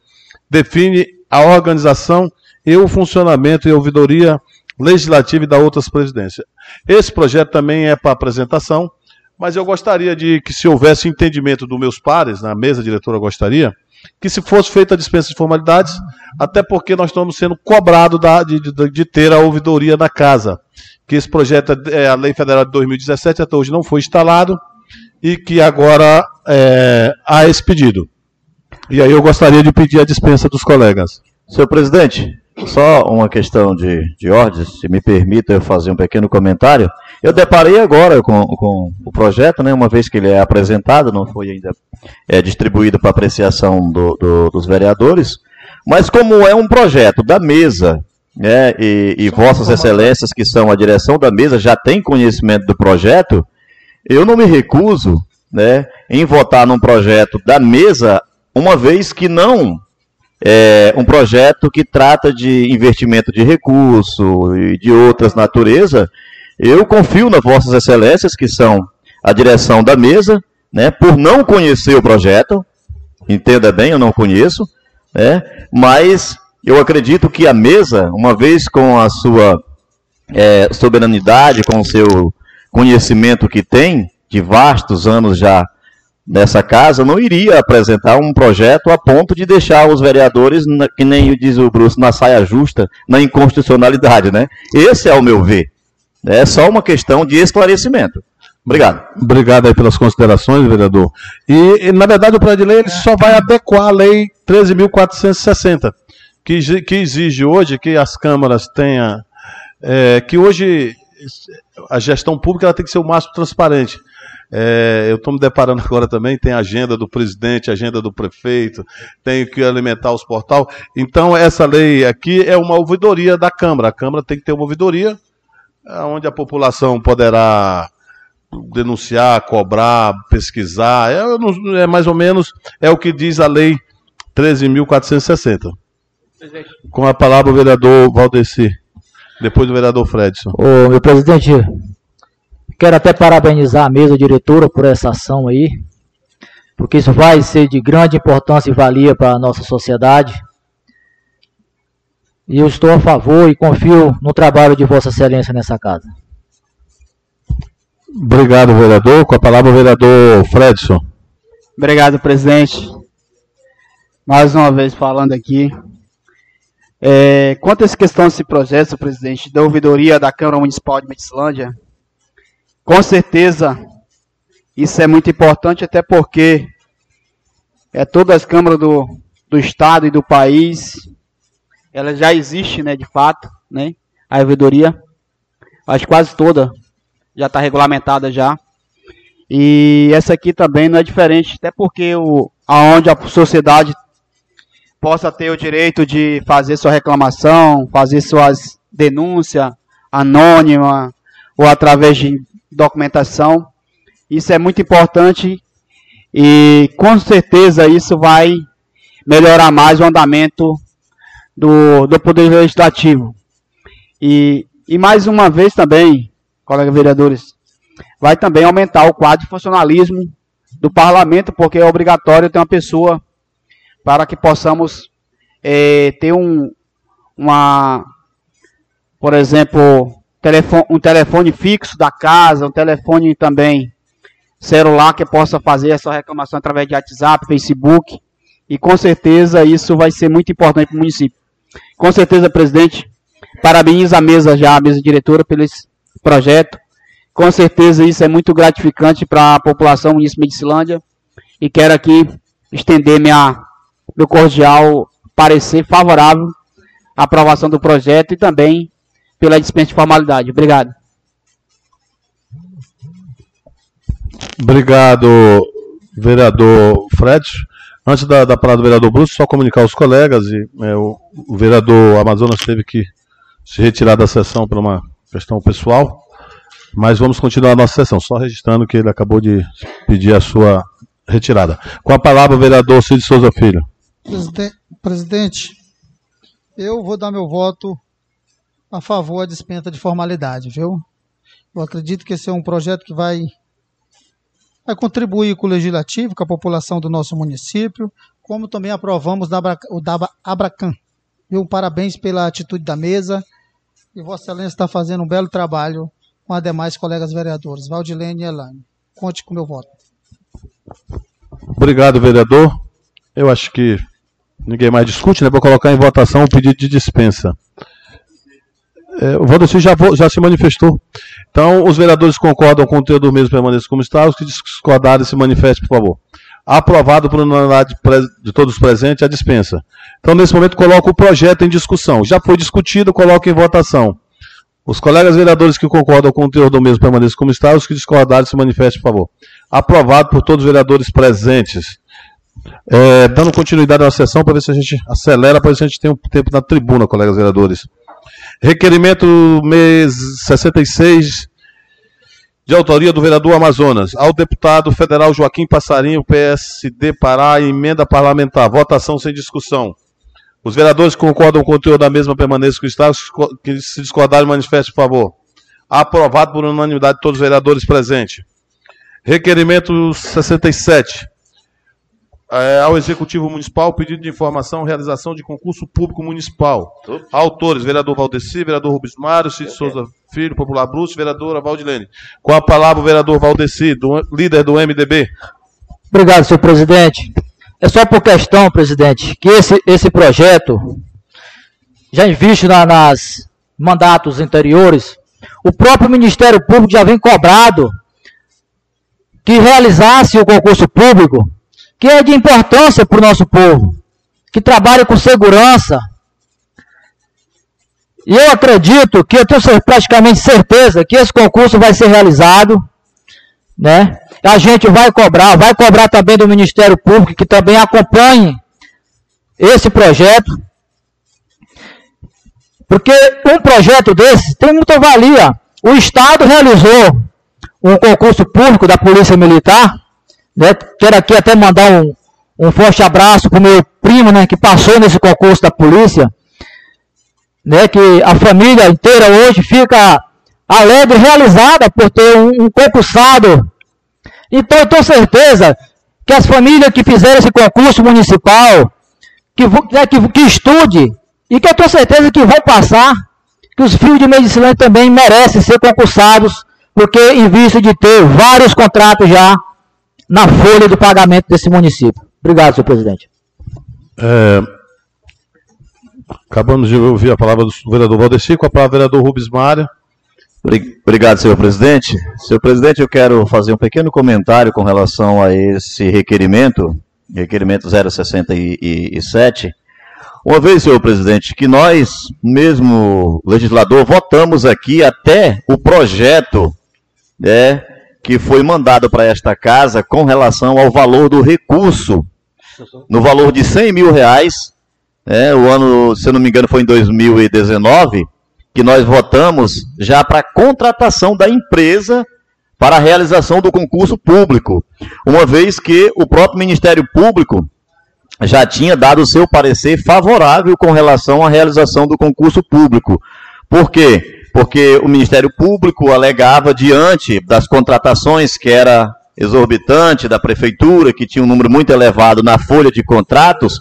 Define a organização e o funcionamento e ouvidoria legislativa e da outras presidências. Esse projeto também é para apresentação, mas eu gostaria de que se houvesse entendimento dos meus pares, na mesa diretora gostaria, que se fosse feita a dispensa de formalidades, até porque nós estamos sendo cobrados de, de, de, ter a ouvidoria na casa. Que esse projeto é, é a Lei Federal de 2017, até hoje não foi instalado, e que agora é, há esse pedido. E aí eu gostaria de pedir a dispensa dos colegas. Senhor presidente, só uma questão de, de ordem, se me permita eu fazer um pequeno comentário. Eu deparei agora com, com o projeto, né, uma vez que ele é apresentado, não foi ainda é, distribuído para apreciação do, do, dos vereadores, mas como é um projeto da mesa, né, e, e vossas excelências que são a direção da mesa já têm conhecimento do projeto, eu não me recuso né, em votar num projeto da mesa, uma vez que não é um projeto que trata de investimento de recurso e de outras natureza. Eu confio nas vossas excelências, que são a direção da mesa, né, por não conhecer o projeto, entenda bem, eu não conheço, né, mas eu acredito que a mesa, uma vez com a sua é, soberanidade, com o seu conhecimento que tem, de vastos anos já nessa casa não iria apresentar um projeto a ponto de deixar os vereadores, que nem diz o Bruce, na saia justa, na inconstitucionalidade, né? Esse é o meu ver. É só uma questão de esclarecimento. Obrigado. Obrigado aí pelas considerações, vereador. E, e na verdade, o projeto de lei ele só vai adequar a lei 13.460, que, que exige hoje que as câmaras tenham, é, que hoje a gestão pública ela tem que ser o máximo transparente. É, eu estou me deparando [LAUGHS] agora também, tem agenda do presidente, agenda do prefeito, tenho que alimentar os portal. Então, essa lei aqui é uma ouvidoria da Câmara. A Câmara tem que ter uma ouvidoria onde a população poderá denunciar, cobrar, pesquisar. É, é mais ou menos é o que diz a lei 13.460. Com a palavra o vereador Valdeci. Depois do vereador Fredson. Ô, meu presidente, quero até parabenizar a mesa diretora por essa ação aí, porque isso vai ser de grande importância e valia para a nossa sociedade. E eu estou a favor e confio no trabalho de Vossa Excelência nessa casa. Obrigado, vereador. Com a palavra, o vereador Fredson. Obrigado, presidente. Mais uma vez falando aqui. É, quanto a essa questão desse projeto, presidente, da ouvidoria da Câmara Municipal de Metilândia, com certeza isso é muito importante, até porque é todas as câmaras do, do estado e do país, ela já existe, né, de fato, né, a ouvidoria, acho quase toda já está regulamentada já. E essa aqui também não é diferente, até porque o, aonde a sociedade possa ter o direito de fazer sua reclamação, fazer suas denúncias anônima ou através de documentação. Isso é muito importante e com certeza isso vai melhorar mais o andamento do, do Poder Legislativo. E, e mais uma vez também, colegas vereadores, vai também aumentar o quadro de funcionalismo do parlamento, porque é obrigatório ter uma pessoa para que possamos é, ter um, uma, por exemplo, telefone, um telefone fixo da casa, um telefone também celular que possa fazer essa reclamação através de WhatsApp, Facebook, e com certeza isso vai ser muito importante para o município. Com certeza, presidente, parabéns à mesa já, a mesa diretora, pelo projeto. Com certeza isso é muito gratificante para a população municipal de Cilândia. E quero aqui estender minha, meu cordial parecer favorável à aprovação do projeto e também pela dispensa de formalidade. Obrigado. Obrigado, vereador Fred. Antes da, da palavra do vereador Bruce, só comunicar aos colegas, e, é, o, o, vereador Amazonas teve que se retirar da sessão por uma questão pessoal, mas vamos continuar a nossa sessão, só registrando que ele acabou de pedir a sua retirada. Com a palavra, o vereador Cid Souza Filho. Presidente, presidente, eu vou dar meu voto a favor da dispensa de formalidade, viu? Eu acredito que esse é um projeto que vai vai contribuir com o legislativo, com a população do nosso município, como também aprovamos o da Abracan. Viu? Parabéns pela atitude da mesa e Vossa Excelência está fazendo um belo trabalho com as demais colegas vereadores, Valdilene e Elane. Conte com o meu voto. Obrigado, vereador. Eu acho que ninguém mais discute, né? Vou colocar em votação o pedido de dispensa. É, o Valdeci já, já se manifestou. Então, os vereadores concordam com o conteúdo do mesmo permanecer como está. Os que discordarem se manifestem, por favor. Aprovado por unanimidade de todos os presentes a dispensa. Então, nesse momento, coloco o projeto em discussão. Já foi discutido, coloco em votação. Os colegas vereadores que concordam com o conteúdo do mesmo permanecer como está. Os que discordarem se manifestem, por favor. Aprovado por todos os vereadores presentes. É, dando continuidade à sessão para ver se a gente acelera, para ver se a gente tem um tempo na tribuna, colegas vereadores. Requerimento mês 66, de autoria do vereador Amazonas, ao deputado federal Joaquim Passarinho, PSD Pará, emenda parlamentar. Votação sem discussão. Os vereadores que concordam com o conteúdo da mesma permanência com o Estado, que se discordarem, manifeste, por favor. Aprovado por unanimidade de todos os vereadores presentes. Requerimento 67 é, ao Executivo Municipal pedido de informação realização de concurso público municipal. Autores, vereador Valdeci, vereador Rubens Mário, Cid Souza Filho, Popular Bruce, vereadora Valdilene. Com a palavra o vereador Valdeci, do, líder do MDB. Obrigado, senhor presidente. É só por questão, presidente, que esse, esse projeto, já visto na, nas mandatos anteriores, o próprio Ministério Público já vem cobrado que realizasse o concurso público que é de importância para o nosso povo, que trabalha com segurança. E eu acredito que eu tenho praticamente certeza que esse concurso vai ser realizado, né? A gente vai cobrar, vai cobrar também do Ministério Público que também acompanhe esse projeto. Porque um projeto desse tem muita valia. O Estado realizou um concurso público da Polícia Militar. Né? Quero aqui até mandar um, um forte abraço para o meu primo, né, que passou nesse concurso da polícia. Né, que a família inteira hoje fica alegre, realizada por ter um, um concursado. Então eu tenho certeza que as famílias que fizeram esse concurso municipal, que, né, que, que estude, e que eu tenho certeza que vão passar, que os filhos de medicina também merecem ser concursados, porque em vista de ter vários contratos já na folha de pagamento desse município. Obrigado, senhor presidente. É, acabamos de ouvir a palavra do vereador Valdeci, com a palavra do vereador Rubens Mário. Obrigado, senhor presidente. Senhor presidente, eu quero fazer um pequeno comentário com relação a esse requerimento, requerimento 067, uma vez, senhor presidente, que nós, mesmo legislador, votamos aqui até o projeto né, que foi mandado para esta casa com relação ao valor do recurso, no valor de 100 mil reais, né, o ano, se não me engano, foi em 2019, que nós votamos já para a contratação da empresa para a realização do concurso público, uma vez que o próprio Ministério Público já tinha dado o seu parecer favorável com relação à realização do concurso público. Por quê? Porque o Ministério Público alegava, diante das contratações que era exorbitante da prefeitura, que tinha um número muito elevado na folha de contratos,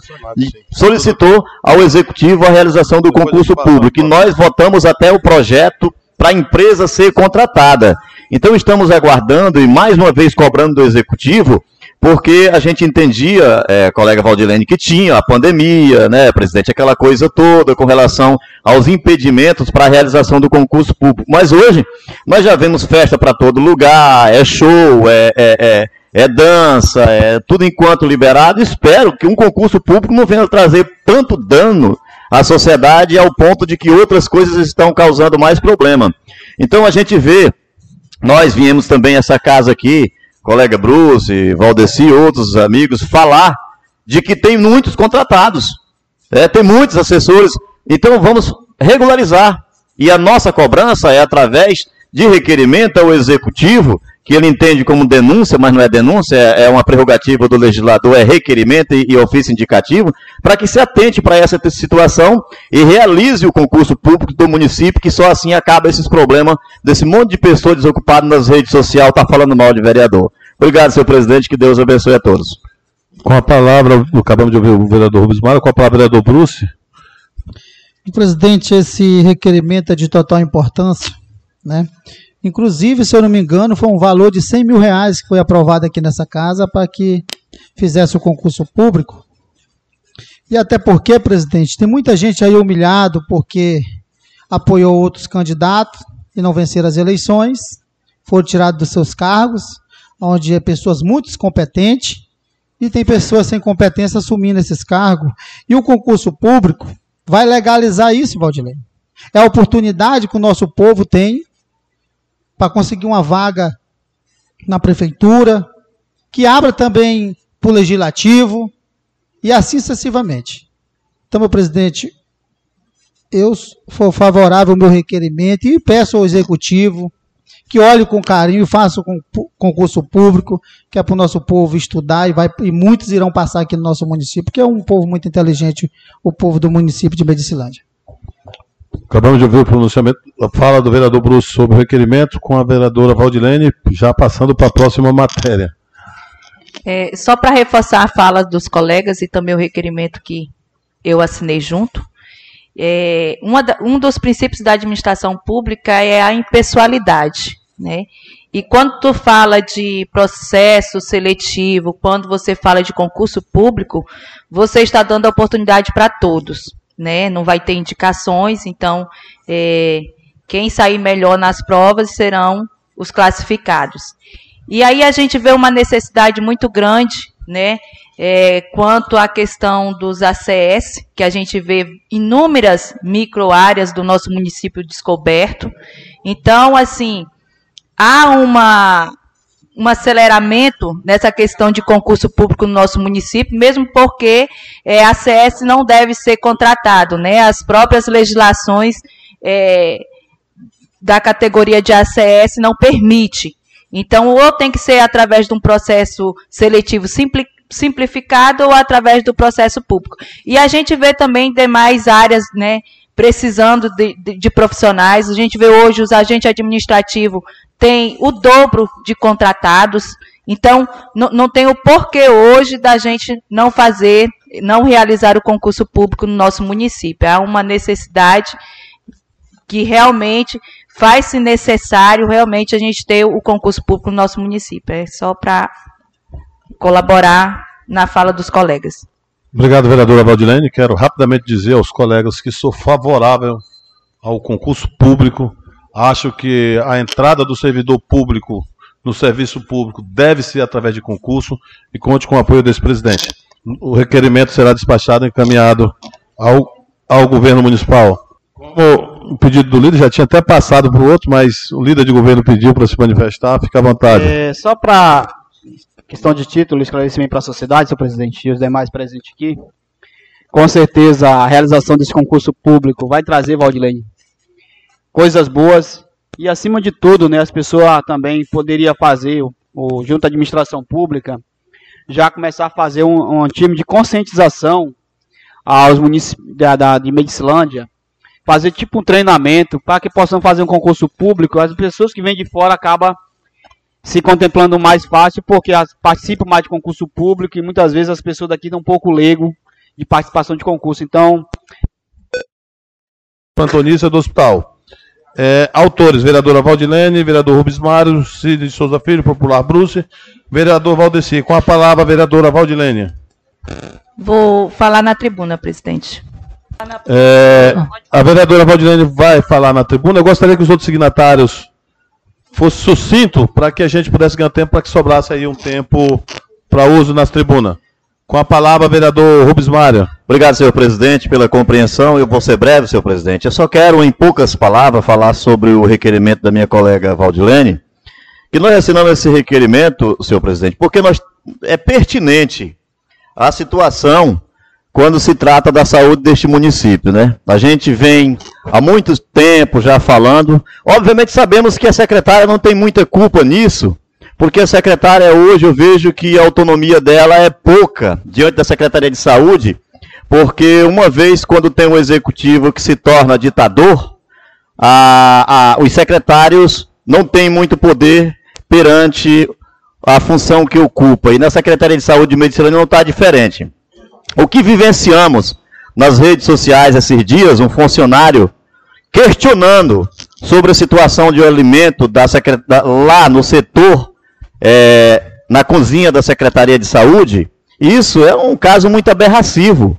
solicitou ao executivo a realização do concurso público. E nós votamos até o projeto para a empresa ser contratada. Então estamos aguardando e mais uma vez cobrando do executivo porque a gente entendia, é, colega Valdilene, que tinha a pandemia, né, presidente, aquela coisa toda com relação aos impedimentos para a realização do concurso público. Mas hoje nós já vemos festa para todo lugar, é show, é, é, é, é dança, é tudo enquanto liberado. Espero que um concurso público não venha trazer tanto dano à sociedade ao ponto de que outras coisas estão causando mais problema. Então a gente vê, nós viemos também essa casa aqui colega Bruce, Valdeci e outros amigos falar de que tem muitos contratados, é, tem muitos assessores, então vamos regularizar. E a nossa cobrança é através de requerimento ao executivo, que ele entende como denúncia, mas não é denúncia, é, é uma prerrogativa do legislador, é requerimento e, e ofício indicativo, para que se atente para essa situação e realize o concurso público do município, que só assim acaba esses problemas desse monte de pessoas desocupadas nas redes sociais, tá falando mal de vereador. Obrigado, senhor presidente, que Deus abençoe a todos. Com a palavra, acabamos de ouvir o vereador Rubens Mara, com a palavra o vereador Bruce. Presidente, esse requerimento é de total importância, né? Inclusive, se eu não me engano, foi um valor de 100 mil reais que foi aprovado aqui nessa casa para que fizesse o concurso público. E até porque, presidente, tem muita gente aí humilhado porque apoiou outros candidatos e não venceram as eleições, foram tirados dos seus cargos, onde é pessoas muito competentes e tem pessoas sem competência assumindo esses cargos. E o concurso público vai legalizar isso, Valdilene. É a oportunidade que o nosso povo tem para conseguir uma vaga na prefeitura, que abra também para o legislativo e assim sucessivamente. Então, meu presidente, eu sou favorável ao meu requerimento e peço ao executivo que olhe com carinho e faça um concurso público, que é para o nosso povo estudar e, vai, e muitos irão passar aqui no nosso município, porque é um povo muito inteligente, o povo do município de Medicilândia. Acabamos de ouvir o pronunciamento, a fala do vereador Bruce sobre o requerimento com a vereadora Valdilene, já passando para a próxima matéria. É, só para reforçar a fala dos colegas e também o requerimento que eu assinei junto, é, um dos princípios da administração pública é a impessoalidade, né? E quando tu fala de processo seletivo, quando você fala de concurso público, você está dando a oportunidade para todos, né? Não vai ter indicações, então é, quem sair melhor nas provas serão os classificados. E aí a gente vê uma necessidade muito grande, né, é, quanto à questão dos ACS, que a gente vê inúmeras microáreas do nosso município descoberto. Então, assim, há uma, um aceleramento nessa questão de concurso público no nosso município, mesmo porque é, ACS não deve ser contratado, né? As próprias legislações é, da categoria de ACS não permite. Então, ou tem que ser através de um processo seletivo simplificado ou através do processo público. E a gente vê também demais áreas, né, precisando de, de, de profissionais. A gente vê hoje os agentes administrativos têm o dobro de contratados. Então, não tem o porquê hoje da gente não fazer, não realizar o concurso público no nosso município. Há uma necessidade que realmente faz-se necessário realmente a gente ter o concurso público no nosso município. É só para colaborar na fala dos colegas. Obrigado, vereadora Valdilene. Quero rapidamente dizer aos colegas que sou favorável ao concurso público. Acho que a entrada do servidor público no serviço público deve ser através de concurso e conte com o apoio desse presidente. O requerimento será despachado e encaminhado ao, ao governo municipal. Como o pedido do líder já tinha até passado para o outro, mas o líder de governo pediu para se manifestar, fica à vontade. É, só para questão de título, esclarecimento para a sociedade, senhor presidente, e os demais presentes aqui. Com certeza, a realização desse concurso público vai trazer, Valdilene, coisas boas e, acima de tudo, né, as pessoas também poderiam fazer, o, junto à administração pública, já começar a fazer um, um time de conscientização aos municípios da, da, de Medicilândia, fazer tipo um treinamento para que possam fazer um concurso público. As pessoas que vêm de fora acabam se contemplando mais fácil, porque as, participam mais de concurso público e muitas vezes as pessoas daqui estão um pouco leigo de participação de concurso. Então. Antonista do Hospital. É, autores, vereadora Valdilene, vereador Rubens Mário, Cid de Souza Filho, Popular Bruce, vereador Valdeci. Com a palavra, vereadora Valdilene. Vou falar na tribuna, presidente. É, a vereadora Valdilene vai falar na tribuna. Eu gostaria que os outros signatários fosse sucinto para que a gente pudesse ganhar tempo para que sobrasse aí um tempo para uso nas tribunas. Com a palavra, vereador Rubens Mário. Obrigado, senhor presidente, pela compreensão. Eu vou ser breve, senhor presidente. Eu só quero, em poucas palavras, falar sobre o requerimento da minha colega Valdilene, que nós assinamos esse requerimento, senhor presidente, porque nós, é pertinente a situação quando se trata da saúde deste município, né? A gente vem há muito tempo já falando. Obviamente sabemos que a secretária não tem muita culpa nisso, porque a secretária hoje eu vejo que a autonomia dela é pouca diante da Secretaria de Saúde, porque uma vez quando tem um executivo que se torna ditador, a, a, os secretários não têm muito poder perante a função que ocupa. E na Secretaria de Saúde de Medicina não está diferente. O que vivenciamos nas redes sociais esses dias, um funcionário questionando sobre a situação de alimento da lá no setor, é, na cozinha da Secretaria de Saúde, isso é um caso muito aberracivo.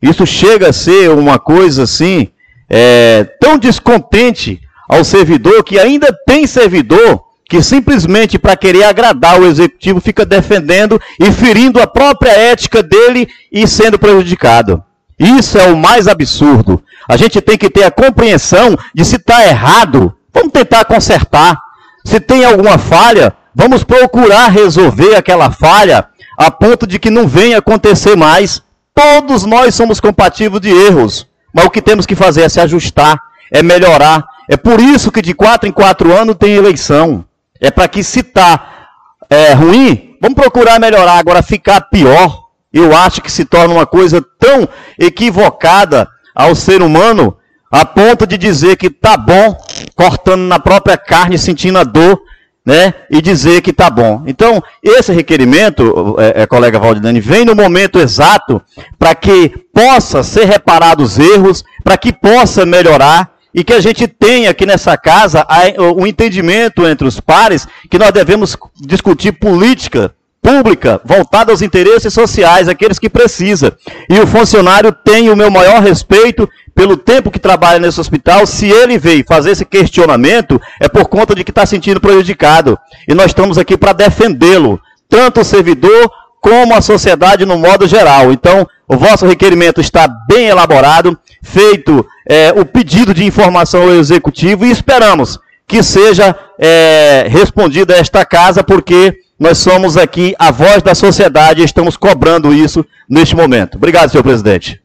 Isso chega a ser uma coisa assim, é, tão descontente ao servidor que ainda tem servidor que simplesmente para querer agradar o executivo fica defendendo e ferindo a própria ética dele e sendo prejudicado. Isso é o mais absurdo. A gente tem que ter a compreensão de se está errado, vamos tentar consertar. Se tem alguma falha, vamos procurar resolver aquela falha a ponto de que não venha acontecer mais. Todos nós somos compatíveis de erros, mas o que temos que fazer é se ajustar, é melhorar. É por isso que de quatro em quatro anos tem eleição. É para que se está é, ruim, vamos procurar melhorar. Agora, ficar pior, eu acho que se torna uma coisa tão equivocada ao ser humano, a ponto de dizer que tá bom, cortando na própria carne, sentindo a dor, né? E dizer que tá bom. Então, esse requerimento, é, é, colega Valdinani, vem no momento exato para que possa ser reparados os erros, para que possa melhorar e que a gente tenha aqui nessa casa o um entendimento entre os pares que nós devemos discutir política pública voltada aos interesses sociais, aqueles que precisa. E o funcionário tem o meu maior respeito pelo tempo que trabalha nesse hospital. Se ele veio fazer esse questionamento, é por conta de que está sentindo prejudicado. E nós estamos aqui para defendê-lo, tanto o servidor como a sociedade no modo geral. Então, o vosso requerimento está bem elaborado, feito é, o pedido de informação ao executivo e esperamos que seja é, respondida esta casa, porque nós somos aqui a voz da sociedade e estamos cobrando isso neste momento. Obrigado, senhor presidente.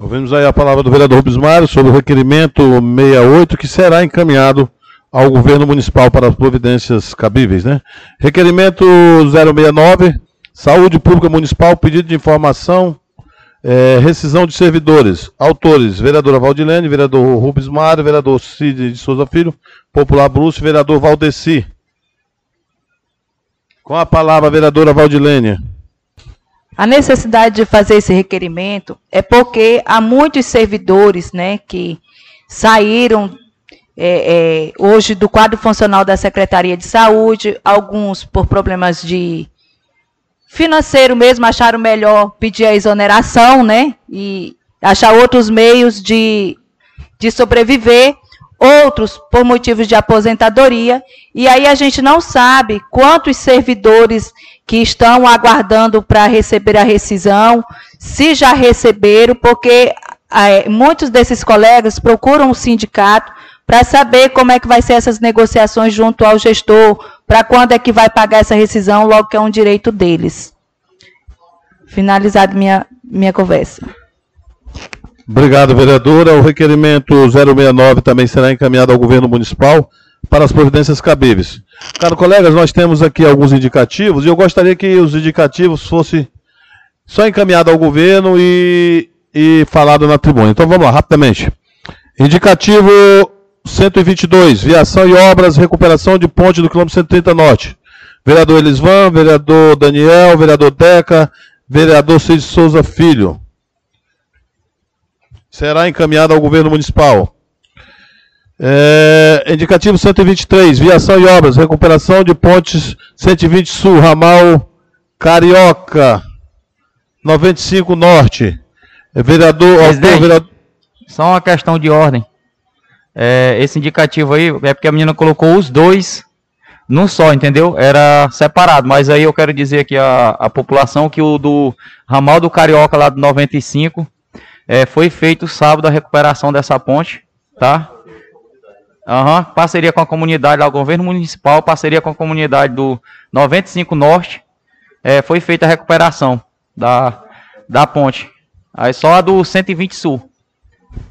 Ouvimos aí a palavra do vereador Rubens Mário sobre o requerimento 68, que será encaminhado ao governo municipal para as providências cabíveis, né? Requerimento 069, Saúde Pública Municipal, pedido de informação, é, rescisão de servidores. Autores, vereadora Valdilene, vereador Rubens Mário, vereador Cid de Souza Filho, Popular Bruce, vereador Valdeci. Com a palavra, vereadora Valdilene. A necessidade de fazer esse requerimento é porque há muitos servidores né, que saíram é, é, hoje do quadro funcional da Secretaria de Saúde, alguns por problemas de financeiro mesmo acharam melhor pedir a exoneração, né? E achar outros meios de, de sobreviver, outros por motivos de aposentadoria. E aí a gente não sabe quantos servidores que estão aguardando para receber a rescisão, se já receberam, porque é, muitos desses colegas procuram o sindicato para saber como é que vai ser essas negociações junto ao gestor, para quando é que vai pagar essa rescisão, logo que é um direito deles. Finalizado minha, minha conversa. Obrigado, vereadora. O requerimento 069 também será encaminhado ao governo municipal para as providências cabíveis. Caro colegas, nós temos aqui alguns indicativos e eu gostaria que os indicativos fossem só encaminhados ao governo e, e falado na tribuna. Então vamos lá, rapidamente. Indicativo 122, viação e obras, recuperação de ponte do quilômetro 130 Norte. Vereador Elisvan, vereador Daniel, vereador Deca, vereador Cid Souza Filho. Será encaminhado ao governo municipal. É, indicativo 123, viação e obras, recuperação de pontes 120 Sul, ramal Carioca, 95 Norte. Vereador, autor, vereador... Só uma questão de ordem. É, esse indicativo aí é porque a menina colocou os dois num só, entendeu? Era separado, mas aí eu quero dizer aqui a, a população que o do ramal do Carioca lá do 95 é, foi feito sábado a recuperação dessa ponte, tá? Uhum, parceria com a comunidade, o governo municipal, parceria com a comunidade do 95 Norte, é, foi feita a recuperação da, da ponte. Aí só a do 120 Sul.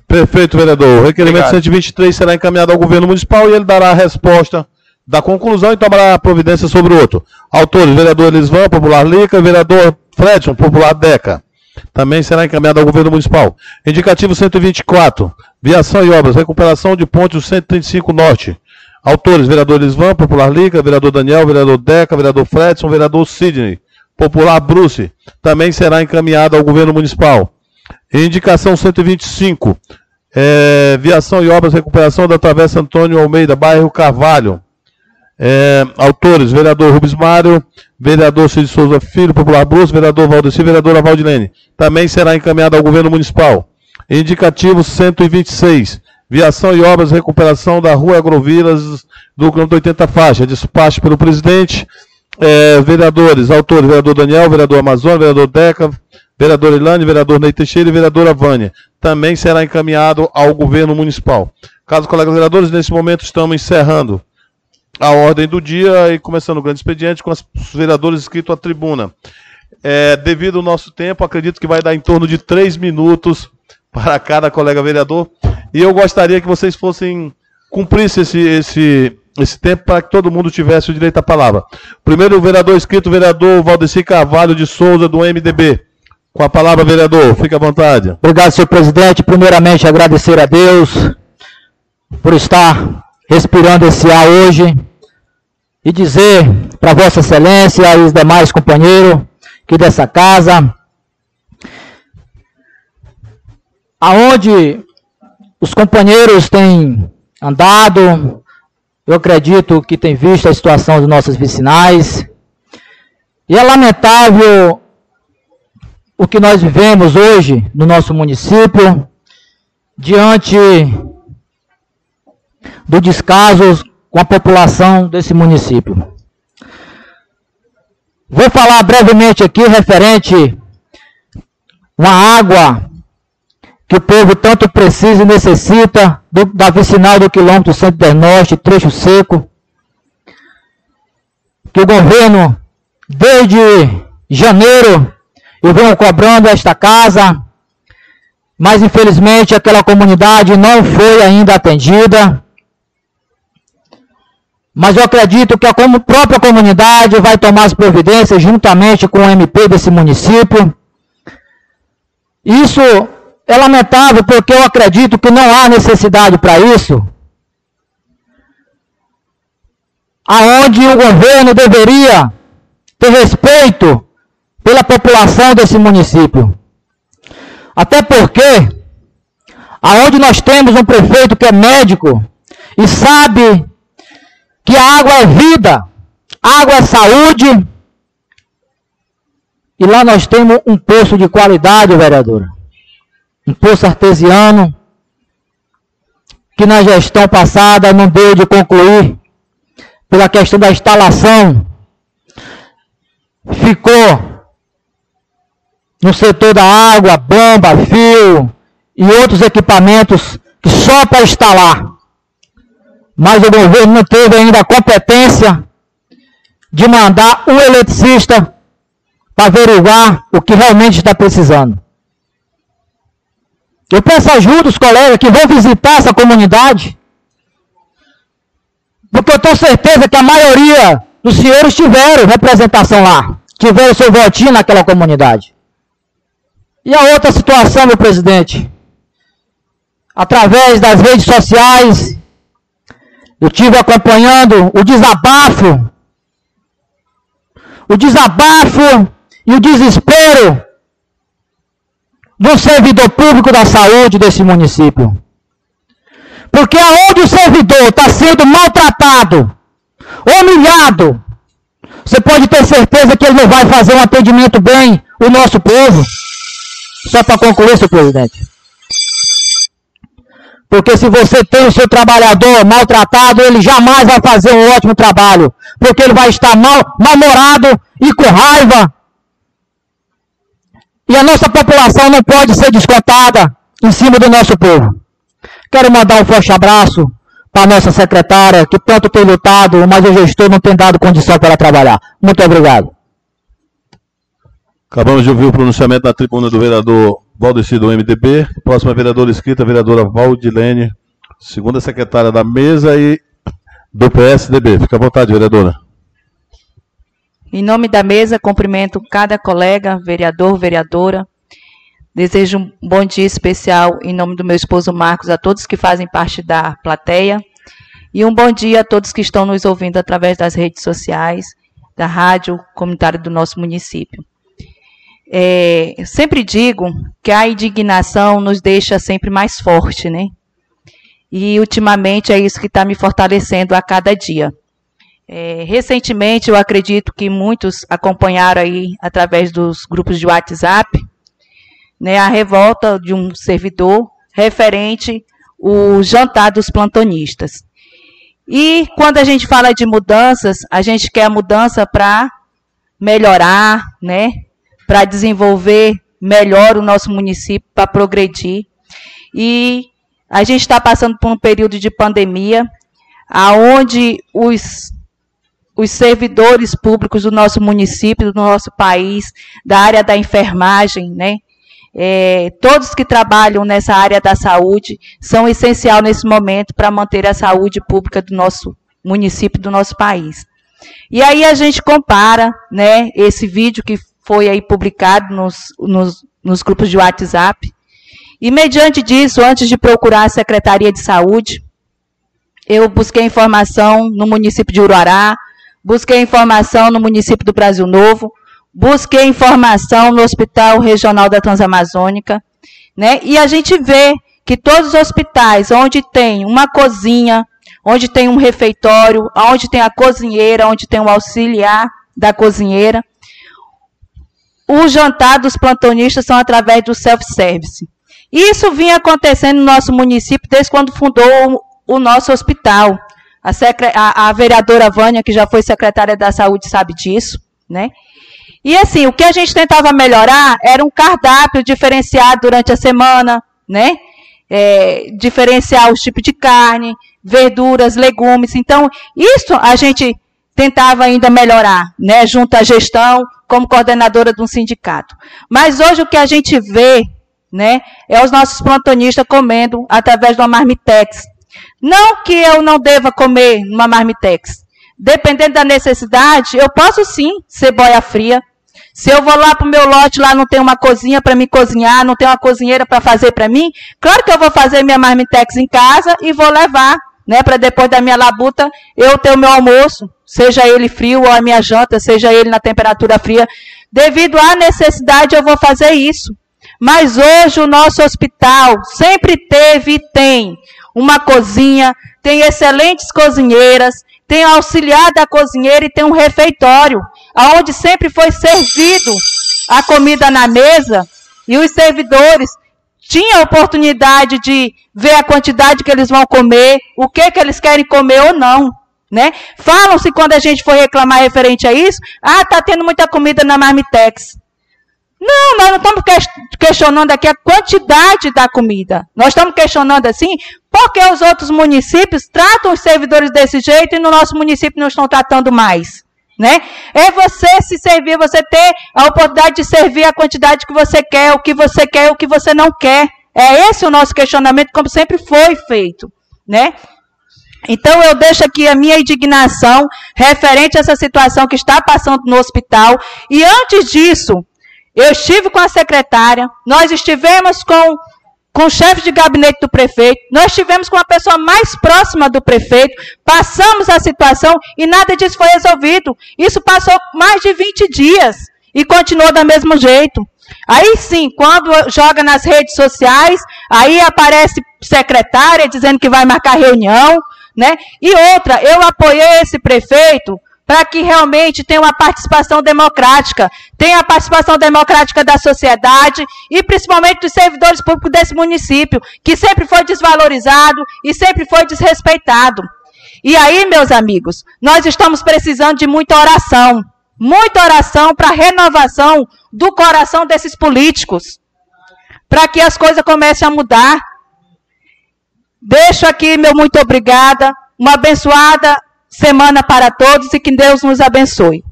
Perfeito, vereador. O requerimento Obrigado. 123 será encaminhado ao governo municipal e ele dará a resposta da conclusão e tomará providência sobre o outro. Autores, vereador Elisvan, popular Lica, vereador Fredson, popular Deca. Também será encaminhado ao governo municipal. Indicativo 124, viação e obras, recuperação de pontes 135 Norte. Autores, vereador Elisvan, popular Lica, vereador Daniel, vereador Deca, vereador Fredson, vereador Sidney, popular Bruce. Também será encaminhado ao governo municipal. Indicação 125, é, viação e obras, recuperação da Travessa Antônio Almeida, bairro Carvalho. É, autores, vereador Rubens Mário, vereador Cid Souza Filho, Popular Bruce, vereador Valdeci, vereadora Valdilene. Também será encaminhado ao governo municipal. Indicativo 126, viação e obras recuperação da rua Agrovilas do quilômetro 80 faixa, despacho pelo presidente, é, vereadores, autores, vereador Daniel, vereador Amazônia, vereador Deca, vereador Ilane, vereador Ney Teixeira e vereadora Vânia. Também será encaminhado ao governo municipal. Caso colegas vereadores, nesse momento estamos encerrando a ordem do dia e começando o grande expediente com os vereadores inscritos à tribuna. É, devido ao nosso tempo, acredito que vai dar em torno de três minutos para cada colega vereador. E eu gostaria que vocês fossem cumprissem esse, esse, esse tempo para que todo mundo tivesse o direito à palavra. Primeiro, o vereador inscrito, o vereador Valdeci Carvalho de Souza, do MDB. Com a palavra, vereador, fique à vontade. Obrigado, senhor presidente. Primeiramente, agradecer a Deus por estar respirando esse ar hoje e dizer para Vossa Excelência e os demais companheiros que dessa casa, aonde os companheiros têm andado, eu acredito que têm visto a situação de nossas vicinais, e é lamentável o que nós vivemos hoje no nosso município, diante do descaso com a população desse município. Vou falar brevemente aqui referente uma água que o povo tanto precisa e necessita do, da vicinal do quilômetro 110 Norte, trecho seco, que o governo, desde janeiro, eu venho cobrando esta casa, mas infelizmente aquela comunidade não foi ainda atendida. Mas eu acredito que a própria comunidade vai tomar as providências juntamente com o MP desse município. Isso é lamentável porque eu acredito que não há necessidade para isso. Aonde o governo deveria ter respeito pela população desse município. Até porque, aonde nós temos um prefeito que é médico e sabe que a água é vida, água é saúde. E lá nós temos um poço de qualidade, vereadora. Um poço artesiano, que na gestão passada não deu de concluir, pela questão da instalação. Ficou no setor da água, bomba, fio e outros equipamentos que só para instalar mas o governo não teve ainda a competência de mandar um eletricista para averiguar o que realmente está precisando. Eu peço ajuda os colegas que vão visitar essa comunidade, porque eu tenho certeza que a maioria dos senhores tiveram representação lá, tiveram seu votinho naquela comunidade. E a outra situação, meu presidente, através das redes sociais eu tive acompanhando o desabafo, o desabafo e o desespero do servidor público da saúde desse município. Porque aonde o servidor está sendo maltratado, humilhado, você pode ter certeza que ele não vai fazer um atendimento bem o nosso povo. Só para concluir, senhor presidente. Porque se você tem o seu trabalhador maltratado, ele jamais vai fazer um ótimo trabalho. Porque ele vai estar mal, mal-humorado e com raiva. E a nossa população não pode ser descontada em cima do nosso povo. Quero mandar um forte abraço para a nossa secretária, que tanto tem lutado, mas o gestor não tem dado condição para ela trabalhar. Muito obrigado. Acabamos de ouvir o pronunciamento da tribuna do vereador Valdeci do MDB. Próxima vereadora escrita, vereadora Valdilene, segunda secretária da mesa e do PSDB. Fica à vontade, vereadora. Em nome da mesa, cumprimento cada colega, vereador, vereadora. Desejo um bom dia especial em nome do meu esposo Marcos a todos que fazem parte da plateia. E um bom dia a todos que estão nos ouvindo através das redes sociais, da rádio comunitária do nosso município. É, sempre digo que a indignação nos deixa sempre mais forte, né? E ultimamente é isso que está me fortalecendo a cada dia. É, recentemente, eu acredito que muitos acompanharam aí através dos grupos de WhatsApp, né, a revolta de um servidor referente o jantar dos plantonistas. E quando a gente fala de mudanças, a gente quer mudança para melhorar, né, para desenvolver melhor o nosso município, para progredir. E a gente está passando por um período de pandemia, aonde os, os servidores públicos do nosso município, do nosso país, da área da enfermagem, né, é, todos que trabalham nessa área da saúde são essencial nesse momento para manter a saúde pública do nosso município, do nosso país. E aí a gente compara, né, esse vídeo que foi aí publicado nos, nos, nos grupos de WhatsApp. E mediante disso, antes de procurar a Secretaria de Saúde, eu busquei informação no município de Uruará, busquei informação no município do Brasil Novo, busquei informação no Hospital Regional da Transamazônica, né? E a gente vê que todos os hospitais onde tem uma cozinha, onde tem um refeitório, onde tem a cozinheira, onde tem o auxiliar da cozinheira, o jantar dos plantonistas são através do self-service. Isso vinha acontecendo no nosso município desde quando fundou o, nosso hospital. A, a, a, vereadora Vânia, que já foi secretária da Saúde, sabe disso. né? E assim, o que a gente tentava melhorar era um cardápio diferenciado durante a semana, né? É, diferenciar os tipos de carne, verduras, legumes. Então, isso a gente tentava ainda melhorar, né? Junto à gestão, como coordenadora de um sindicato. Mas hoje o que a gente vê, né? É os nossos plantonistas comendo através de uma marmitex. Não que eu não deva comer uma marmitex. Dependendo da necessidade, eu posso sim ser boia fria. Se eu vou lá para o meu lote, lá não tem uma cozinha para me cozinhar, não tem uma cozinheira para fazer para mim, claro que eu vou fazer minha marmitex em casa e vou levar, né, para depois da minha labuta eu ter o meu almoço, seja ele frio ou a minha janta, seja ele na temperatura fria. Devido à necessidade, eu vou fazer isso. Mas hoje o nosso hospital sempre teve e tem uma cozinha, tem excelentes cozinheiras, tem auxiliar da cozinheira e tem um refeitório, aonde sempre foi servido a comida na mesa e os servidores tinham a oportunidade de ver a quantidade que eles vão comer, o que que eles querem comer ou não. Né? Falam-se quando a gente for reclamar referente a isso, ah, tá tendo muita comida na Marmitex. Não, nós não estamos questionando aqui a quantidade da comida. Nós estamos questionando assim, porque os outros municípios tratam os servidores desse jeito e no nosso município não estão tratando mais. Né? É você se servir, você ter a oportunidade de servir a quantidade que você quer, o que você quer, o que você não quer. É esse o nosso questionamento, como sempre foi feito, né? Então eu deixo aqui a minha indignação referente a essa situação que está passando no hospital. E antes disso, eu estive com a secretária, nós estivemos com, com o chefe de gabinete do prefeito, nós estivemos com a pessoa mais próxima do prefeito, passamos a situação e nada disso foi resolvido. Isso passou mais de 20 dias e continuou do mesmo jeito. Aí sim, quando joga nas redes sociais, aí aparece secretária dizendo que vai marcar reunião, né? E outra, eu apoiei esse prefeito para que realmente tenha uma participação democrática, tenha a participação democrática da sociedade e principalmente dos servidores públicos desse município, que sempre foi desvalorizado e sempre foi desrespeitado. E aí, meus amigos, nós estamos precisando de muita oração, muita oração para a renovação do coração desses políticos, para que as coisas comecem a mudar. Deixo aqui meu muito obrigada, uma abençoada semana para todos e que Deus nos abençoe.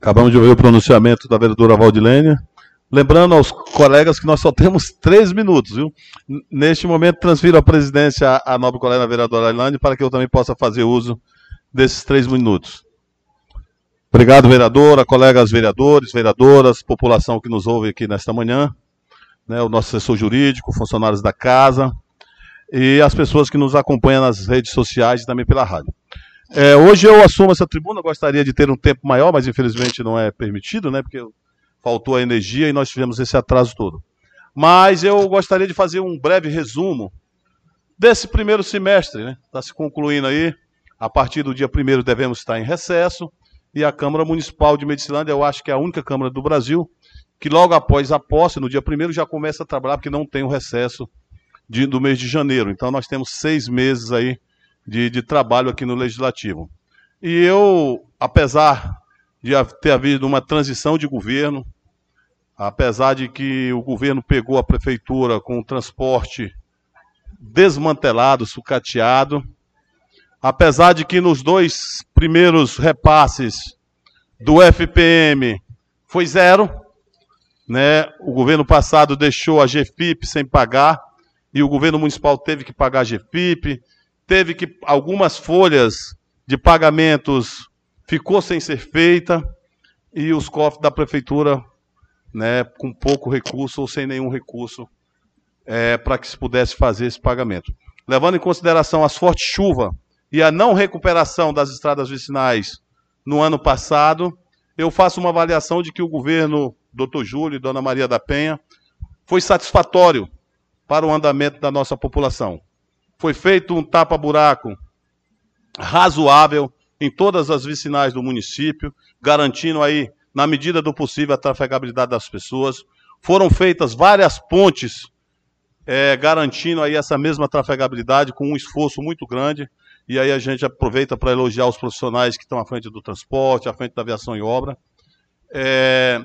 Acabamos de ouvir o pronunciamento da vereadora Valdilênia. Lembrando aos colegas que nós só temos três minutos, viu? Neste momento, transfiro a presidência à nobre colega vereadora Ailane para que eu também possa fazer uso desses três minutos. Obrigado, vereadora, colegas vereadores, vereadoras, população que nos ouve aqui nesta manhã, né, o nosso assessor jurídico, funcionários da casa, e as pessoas que nos acompanham nas redes sociais e também pela rádio. É, hoje eu assumo essa tribuna, gostaria de ter um tempo maior, mas infelizmente não é permitido, né? Porque faltou a energia e nós tivemos esse atraso todo. Mas eu gostaria de fazer um breve resumo desse primeiro semestre, né? Está se concluindo aí. A partir do dia 1 devemos estar em recesso. E a Câmara Municipal de Medicilândia, eu acho que é a única Câmara do Brasil, que logo após a posse, no dia 1 já começa a trabalhar, porque não tem o recesso de, do mês de janeiro. Então nós temos seis meses aí de, de trabalho aqui no Legislativo. E eu, apesar de ter havido uma transição de governo, apesar de que o governo pegou a prefeitura com o transporte desmantelado, sucateado, apesar de que nos dois primeiros repasses do FPM foi zero, né? O governo passado deixou a GFIP sem pagar, e o governo municipal teve que pagar GFIP, teve que algumas folhas de pagamentos ficou sem ser feita e os cofres da prefeitura, né, com pouco recurso ou sem nenhum recurso é, para que se pudesse fazer esse pagamento. Levando em consideração as fortes chuvas e a não recuperação das estradas vicinais no ano passado, eu faço uma avaliação de que o governo Dr. Júlio e Dona Maria da Penha foi satisfatório para o andamento da nossa população. Foi feito um tapa-buraco razoável em todas as vicinais do município, garantindo aí, na medida do possível, a trafegabilidade das pessoas. Foram feitas várias pontes, é, garantindo aí essa mesma trafegabilidade com um esforço muito grande. e aí a gente aproveita para elogiar os profissionais que estão à frente do transporte, à frente da aviação e obra, é,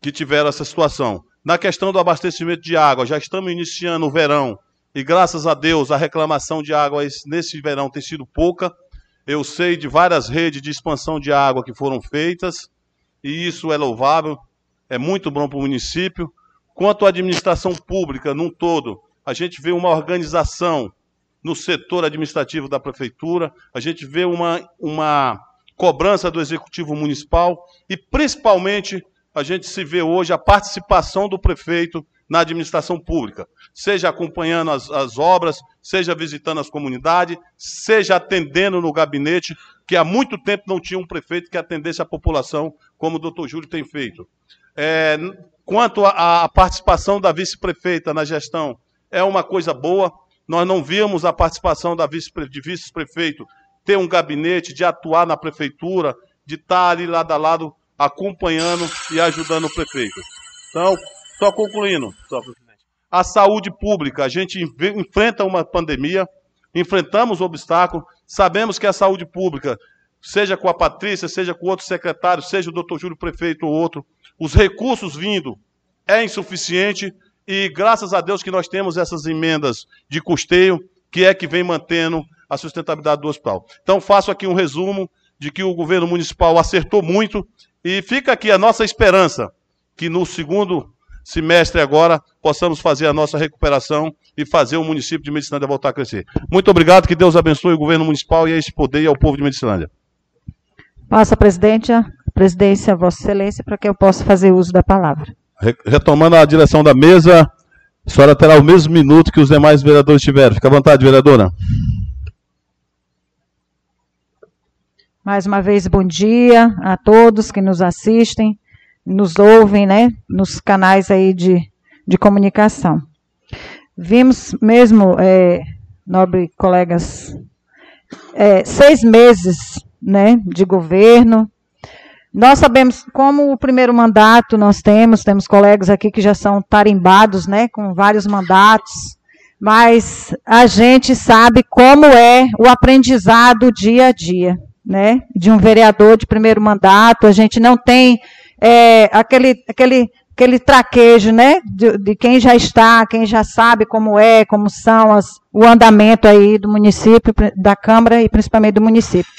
que tiveram essa situação. Na questão do abastecimento de água, já estamos iniciando o verão, e graças a Deus a reclamação de água nesse verão tem sido pouca. Eu sei de várias redes de expansão de água que foram feitas, e isso é louvável, é muito bom para o município. Quanto à administração pública num todo, a gente vê uma organização no setor administrativo da prefeitura, a gente vê uma, uma cobrança do executivo municipal e, principalmente, a gente se vê hoje a participação do prefeito na administração pública, seja acompanhando as, as obras, seja visitando as comunidades, seja atendendo no gabinete, que há muito tempo não tinha um prefeito que atendesse a população como o doutor Júlio tem feito. É, quanto à participação da vice-prefeita na gestão, é uma coisa boa. Nós não vimos a participação da vice, de vice-prefeito ter um gabinete, de atuar na prefeitura, de estar ali lado a lado acompanhando e ajudando o prefeito. Então, só concluindo, só, a saúde pública, a gente enfrenta uma pandemia, enfrentamos obstáculos, sabemos que a saúde pública, seja com a Patrícia, seja com outro secretário, seja o doutor Júlio Prefeito ou outro, os recursos vindo é insuficiente e graças a Deus que nós temos essas emendas de custeio, que é que vem mantendo a sustentabilidade do hospital. Então faço aqui um resumo de que o governo municipal acertou muito e fica aqui a nossa esperança que no segundo semestre agora possamos fazer a nossa recuperação e fazer o município de Medicilândia voltar a crescer. Muito obrigado, que Deus abençoe o governo municipal e a esse poder e ao povo de Medicilândia. Passa, presidente, a presidência a Vossa Excelência, para que eu possa fazer uso da palavra. Retomando a direção da mesa, a senhora terá o mesmo minuto que os demais vereadores tiveram. Fica à vontade, vereadora. Mais uma vez, bom dia a todos que nos assistem, nos ouvem, né, nos canais aí de, de comunicação. Vimos mesmo, é, nobre colegas, é, seis meses, né, de governo, nós sabemos como o primeiro mandato nós temos, temos colegas aqui que já são tarimbados, né, com vários mandatos, mas a gente sabe como é o aprendizado dia a dia, né, de um vereador de primeiro mandato. A gente não tem é, aquele, aquele, aquele traquejo, né, de, de, quem já está, quem já sabe como é, como são as, o andamento aí do município, da Câmara e principalmente do município.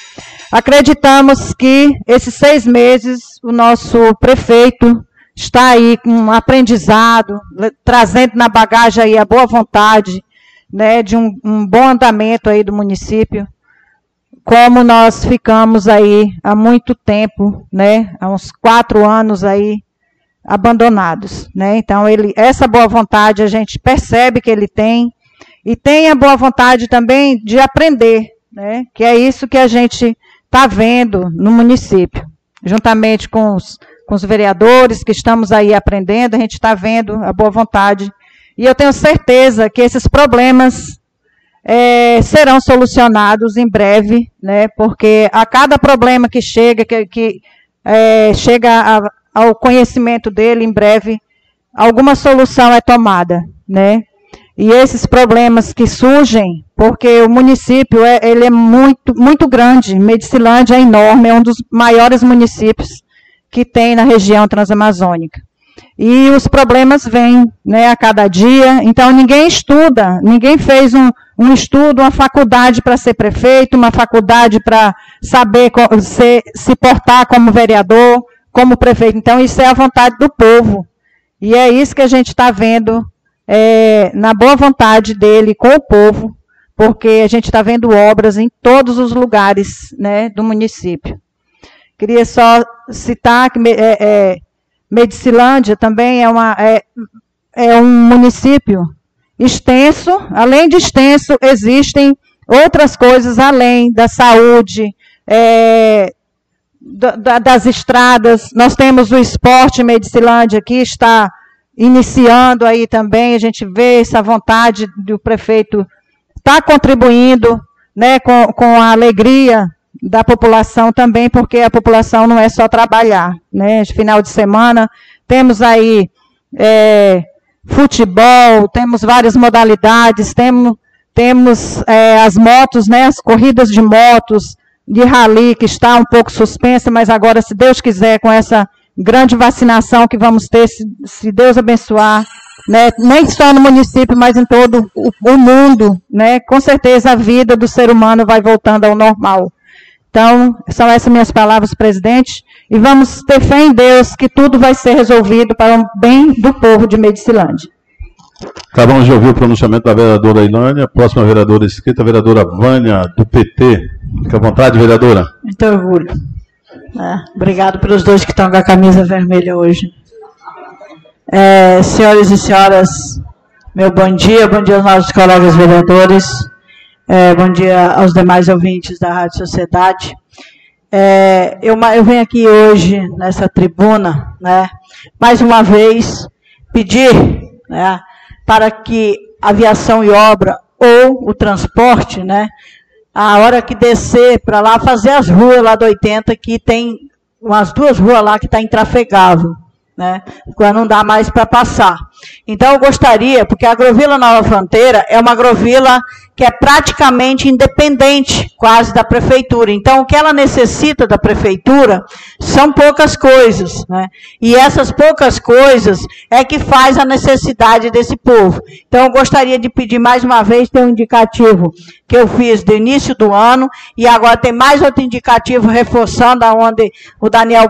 Acreditamos que esses seis meses o nosso prefeito está aí com um aprendizado, trazendo na bagagem aí a boa vontade, né, de um, um bom andamento aí do município, como nós ficamos aí há muito tempo, né, há uns quatro anos aí abandonados, né? Então ele, essa boa vontade a gente percebe que ele tem e tem a boa vontade também de aprender, né? Que é isso que a gente está vendo no município, juntamente com os, com os vereadores que estamos aí aprendendo, a gente está vendo a boa vontade. E eu tenho certeza que esses problemas é, serão solucionados em breve, né, porque a cada problema que chega, que, que é, chega a, ao conhecimento dele, em breve, alguma solução é tomada, né? E esses problemas que surgem, porque o município é, ele é muito, muito grande, Medicilândia é enorme, é um dos maiores municípios que tem na região transamazônica. E os problemas vêm né, a cada dia, então ninguém estuda, ninguém fez um, um estudo, uma faculdade para ser prefeito, uma faculdade para saber se, se portar como vereador, como prefeito. Então, isso é a vontade do povo. E é isso que a gente está vendo é, na boa vontade dele com o povo, porque a gente está vendo obras em todos os lugares né, do município. Queria só citar que é, é, Medicilândia também é, uma, é, é um município extenso, além de extenso, existem outras coisas além da saúde, é, da, das estradas. Nós temos o esporte Medicilândia que está iniciando aí também, a gente vê essa vontade do prefeito estar tá contribuindo né, com, com a alegria da população também, porque a população não é só trabalhar. Né? Final de semana, temos aí é, futebol, temos várias modalidades, temos, temos é, as motos, né, as corridas de motos, de rally, que está um pouco suspensa, mas agora, se Deus quiser, com essa grande vacinação que vamos ter, se, se Deus abençoar, né, nem só no município, mas em todo o, o mundo, né, com certeza a vida do ser humano vai voltando ao normal. Então, são essas minhas palavras, presidente, e vamos ter fé em Deus que tudo vai ser resolvido para o bem do povo de Medicilândia. Acabamos de ouvir o pronunciamento da vereadora Ilânia, próxima vereadora escrita, a vereadora Vânia, do PT. Fique à vontade, vereadora. Muito orgulho. É, obrigado pelos dois que estão com a camisa vermelha hoje. É, senhores e senhoras, meu bom dia, bom dia aos nossos colegas vereadores. É, bom dia aos demais ouvintes da Rádio Sociedade. É, eu, eu, venho aqui hoje, nessa tribuna, né, mais uma vez, pedir né, para que aviação e obra ou o transporte, né, a hora que descer para lá, fazer as ruas lá do 80, que tem umas duas ruas lá que está intrafegável né? Quando não dá mais para passar. Então eu gostaria, porque a Agrovila Nova Fronteira é uma agrovila que é praticamente independente, quase da prefeitura. Então o que ela necessita da prefeitura são poucas coisas, né? E essas poucas coisas é que faz a necessidade desse povo. Então eu gostaria de pedir mais uma vez tem um indicativo que eu fiz do início do ano e agora tem mais outro indicativo reforçando aonde o Daniel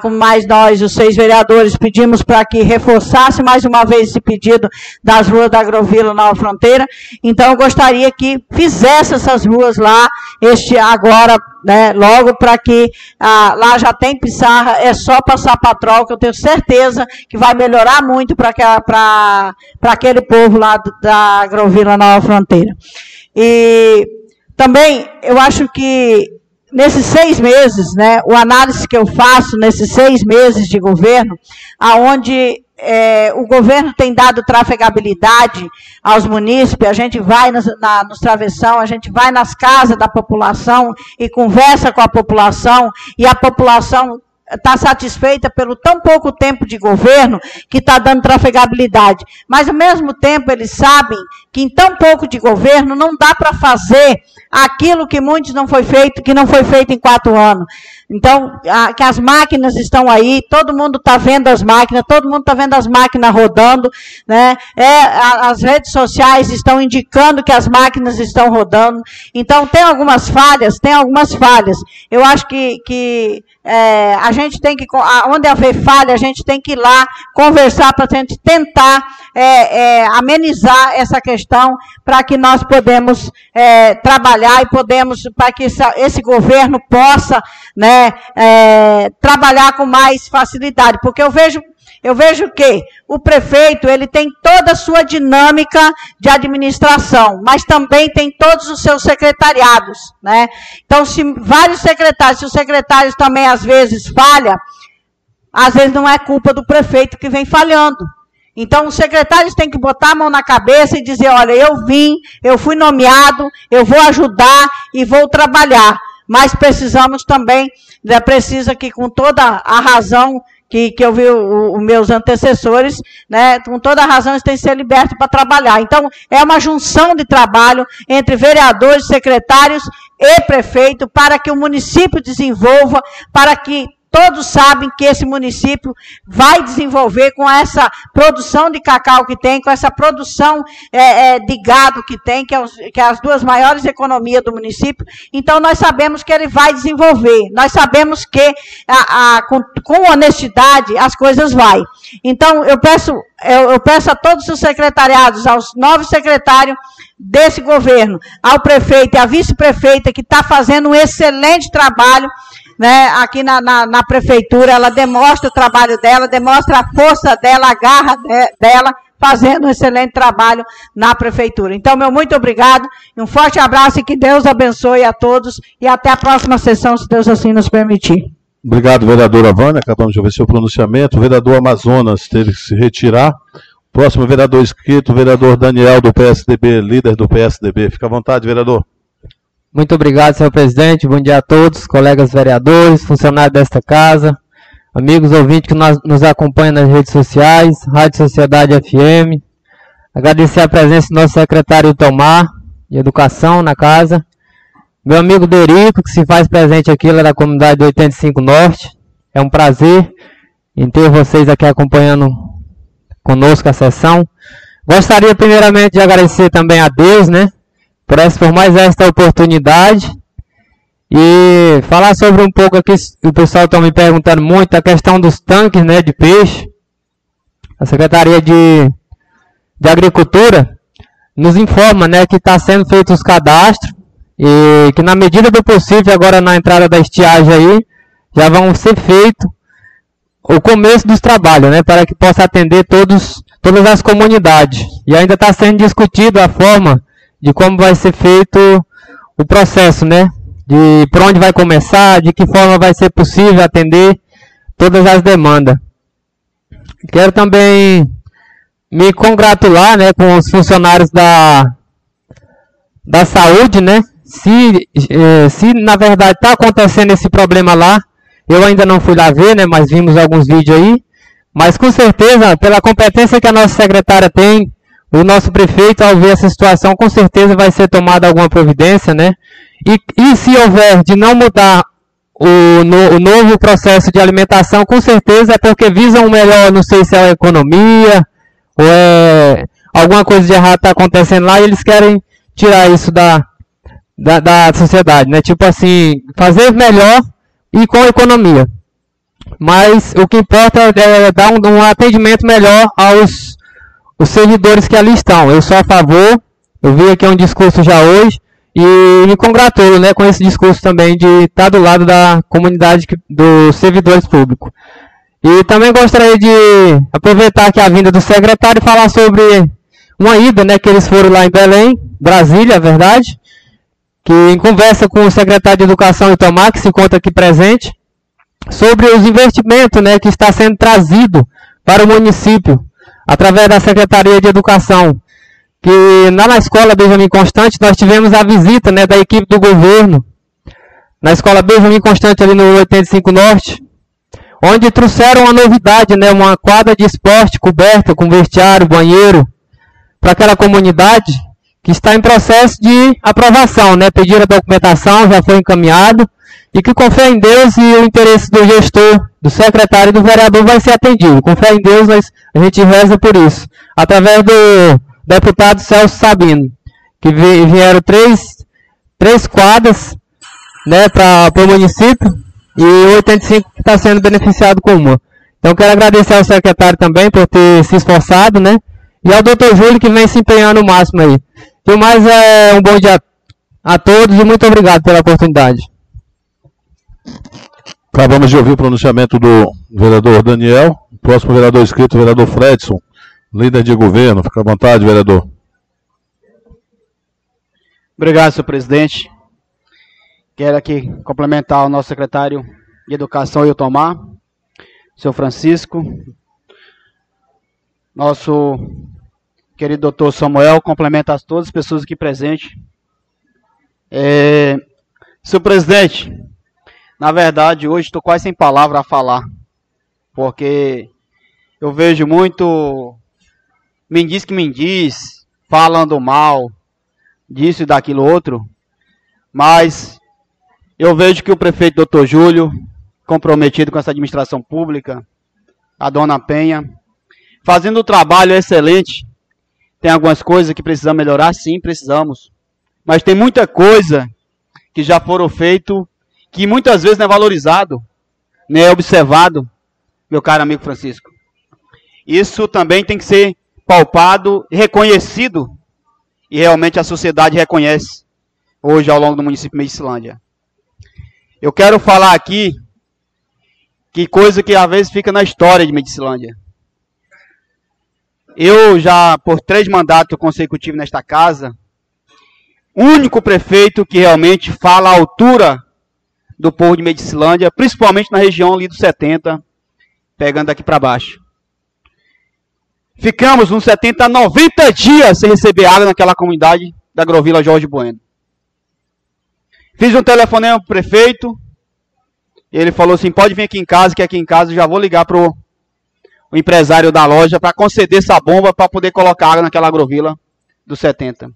com mais nós, os seis vereadores, pedimos para que reforçasse mais uma vez esse pedido das ruas da Agrovila Nova Fronteira. Então, eu gostaria que fizesse essas ruas lá, este agora, né, logo para que ah, lá já tem pissarra, é só passar patrol, que eu tenho certeza que vai melhorar muito para aquele povo lá do, da Agrovila Nova Fronteira. E também, eu acho que nesses seis meses, né, o análise que eu faço nesses seis meses de governo, aonde é, o governo tem dado trafegabilidade aos munícipes, a gente vai nas, na, nos travessão, a gente vai nas casas da população e conversa com a população, e a população está satisfeita pelo tão pouco tempo de governo que está dando trafegabilidade. Mas, ao mesmo tempo, eles sabem que em tão pouco de governo não dá para fazer aquilo que muitos não foi feito, que não foi feito em quatro anos. Então, a, que as máquinas estão aí, todo mundo está vendo as máquinas, todo mundo está vendo as máquinas rodando, né? É, a, as redes sociais estão indicando que as máquinas estão rodando. Então, tem algumas falhas, tem algumas falhas. Eu acho que, que é, a gente tem que, onde haver falha, a gente tem que ir lá conversar para a gente tentar é, é, amenizar essa questão para que nós podemos é, trabalhar e podemos, para que essa, esse governo possa né, é, trabalhar com mais facilidade. Porque eu vejo eu vejo que o prefeito ele tem toda a sua dinâmica de administração, mas também tem todos os seus secretariados, né? Então, se vários secretários, se os secretários também às vezes falham, às vezes não é culpa do prefeito que vem falhando. Então, os secretários têm que botar a mão na cabeça e dizer: olha, eu vim, eu fui nomeado, eu vou ajudar e vou trabalhar. Mas precisamos também, né, precisa que com toda a razão que, que eu vi os meus antecessores, né, com toda a razão, eles têm que ser libertos para trabalhar. Então, é uma junção de trabalho entre vereadores, secretários e prefeito para que o município desenvolva, para que Todos sabem que esse município vai desenvolver com essa produção de cacau que tem, com essa produção é, é, de gado que tem, que é, os, que é, as duas maiores economias do município. Então, nós sabemos que ele vai desenvolver. Nós sabemos que a, a, com, com, honestidade as coisas vai. Então, eu peço, eu, peço a todos os secretariados, aos novos secretários desse governo, ao prefeito e à vice-prefeita, que está fazendo um excelente trabalho né, aqui na, na, na, prefeitura, ela demonstra o trabalho dela, demonstra a força dela, a garra de, dela, fazendo um excelente trabalho na prefeitura. Então, meu muito obrigado, um forte abraço e que Deus abençoe a todos e até a próxima sessão, se Deus assim nos permitir. Obrigado, vereadora Vânia. Acabamos de ouvir seu pronunciamento. O vereador Amazonas teve que se retirar. Próximo vereador inscrito, vereador Daniel, do PSDB, líder do PSDB. Fica à vontade, vereador. Muito obrigado, senhor presidente. Bom dia a todos, colegas vereadores, funcionários desta casa, amigos ouvintes que nos acompanham nas redes sociais, Rádio Sociedade FM, Agradecer a presença do nosso secretário Tomar, de Educação na casa. Meu amigo Derico, que se faz presente aqui, lá da comunidade 85 Norte. É um prazer em ter vocês aqui acompanhando conosco a sessão. Gostaria primeiramente de agradecer também a Deus, né, essa, por mais esta oportunidade e falar sobre um pouco aqui, o pessoal está me perguntando muito, a questão dos tanques, né, de peixe. A Secretaria de, de Agricultura nos informa, né, que está sendo feito os cadastros e que na medida do possível agora na entrada da estiagem aí já vão ser feitos o começo dos trabalhos, né, para que possa atender todos, todas as comunidades. E ainda está sendo discutido a forma de como vai ser feito o processo, né, de por onde vai começar, de que forma vai ser possível atender todas as demandas. Quero também me congratular, né, com os funcionários da da saúde, né, se, eh, se na verdade está acontecendo esse problema lá, eu ainda não fui lá ver, né, mas vimos alguns vídeos aí. Mas com certeza, pela competência que a nossa secretária tem, o nosso prefeito, ao ver essa situação, com certeza vai ser tomada alguma providência, né? E, e se houver de não mudar o, no, o novo processo de alimentação, com certeza é porque visam melhor, não sei se é a economia, ou é alguma coisa de errado está acontecendo lá e eles querem tirar isso da, da, da sociedade, né? Tipo assim, fazer melhor e com economia. Mas o que importa é dar um, um atendimento melhor aos os servidores que ali estão. Eu sou a favor, eu vi aqui um discurso já hoje, e me congratulo né, com esse discurso também de estar do lado da comunidade que, dos servidores públicos. E também gostaria de aproveitar aqui a vinda do secretário e falar sobre uma ida né, que eles foram lá em Belém, Brasília, é verdade, que em conversa com o secretário de Educação Itomar, que se encontra aqui presente, sobre os investimentos né, que está sendo trazido para o município através da Secretaria de Educação. Que na escola Benjamin Constante nós tivemos a visita né, da equipe do governo, na escola Benjamin Constante ali no 85 Norte, onde trouxeram uma novidade, né, uma quadra de esporte coberta com vestiário, banheiro, para aquela comunidade que está em processo de aprovação, né? Pediram a documentação, já foi encaminhado, e que com fé em Deus e o interesse do gestor, do secretário e do vereador vai ser atendido. Com fé em Deus, nós, a gente reza por isso. Através do deputado Celso Sabino, que vieram três, três quadras né, para o município e o 85 está sendo beneficiado com uma. Então quero agradecer ao secretário também por ter se esforçado, né? E ao doutor Júlio que vem se empenhando o máximo aí. E mais é um bom dia a todos e muito obrigado pela oportunidade. Acabamos de ouvir o pronunciamento do vereador Daniel. O próximo vereador inscrito, vereador Fredson, líder de governo. Fica à vontade, vereador. Obrigado, senhor presidente. Quero aqui complementar o nosso secretário de Educação, o Tomar, senhor Francisco, nosso querido doutor Samuel, complementa todas as pessoas aqui presentes. É, senhor presidente, na verdade, hoje estou quase sem palavra a falar, porque eu vejo muito me diz que me diz, falando mal, disso e daquilo outro, mas eu vejo que o prefeito doutor Júlio, comprometido com essa administração pública, a dona Penha, fazendo um trabalho excelente tem algumas coisas que precisamos melhorar? Sim, precisamos. Mas tem muita coisa que já foram feito que muitas vezes não é valorizado, nem é observado, meu caro amigo Francisco. Isso também tem que ser palpado reconhecido. E realmente a sociedade reconhece hoje ao longo do município de Medicilândia. Eu quero falar aqui que coisa que às vezes fica na história de Medicilândia. Eu já, por três mandatos consecutivos nesta casa, único prefeito que realmente fala à altura do povo de Medicilândia, principalmente na região ali dos 70, pegando aqui para baixo. Ficamos uns 70 a 90 dias sem receber água naquela comunidade da Grovila Jorge Bueno. Fiz um telefonema para o prefeito, ele falou assim, pode vir aqui em casa, que aqui em casa eu já vou ligar para o empresário da loja para conceder essa bomba para poder colocar água naquela agrovila dos 70.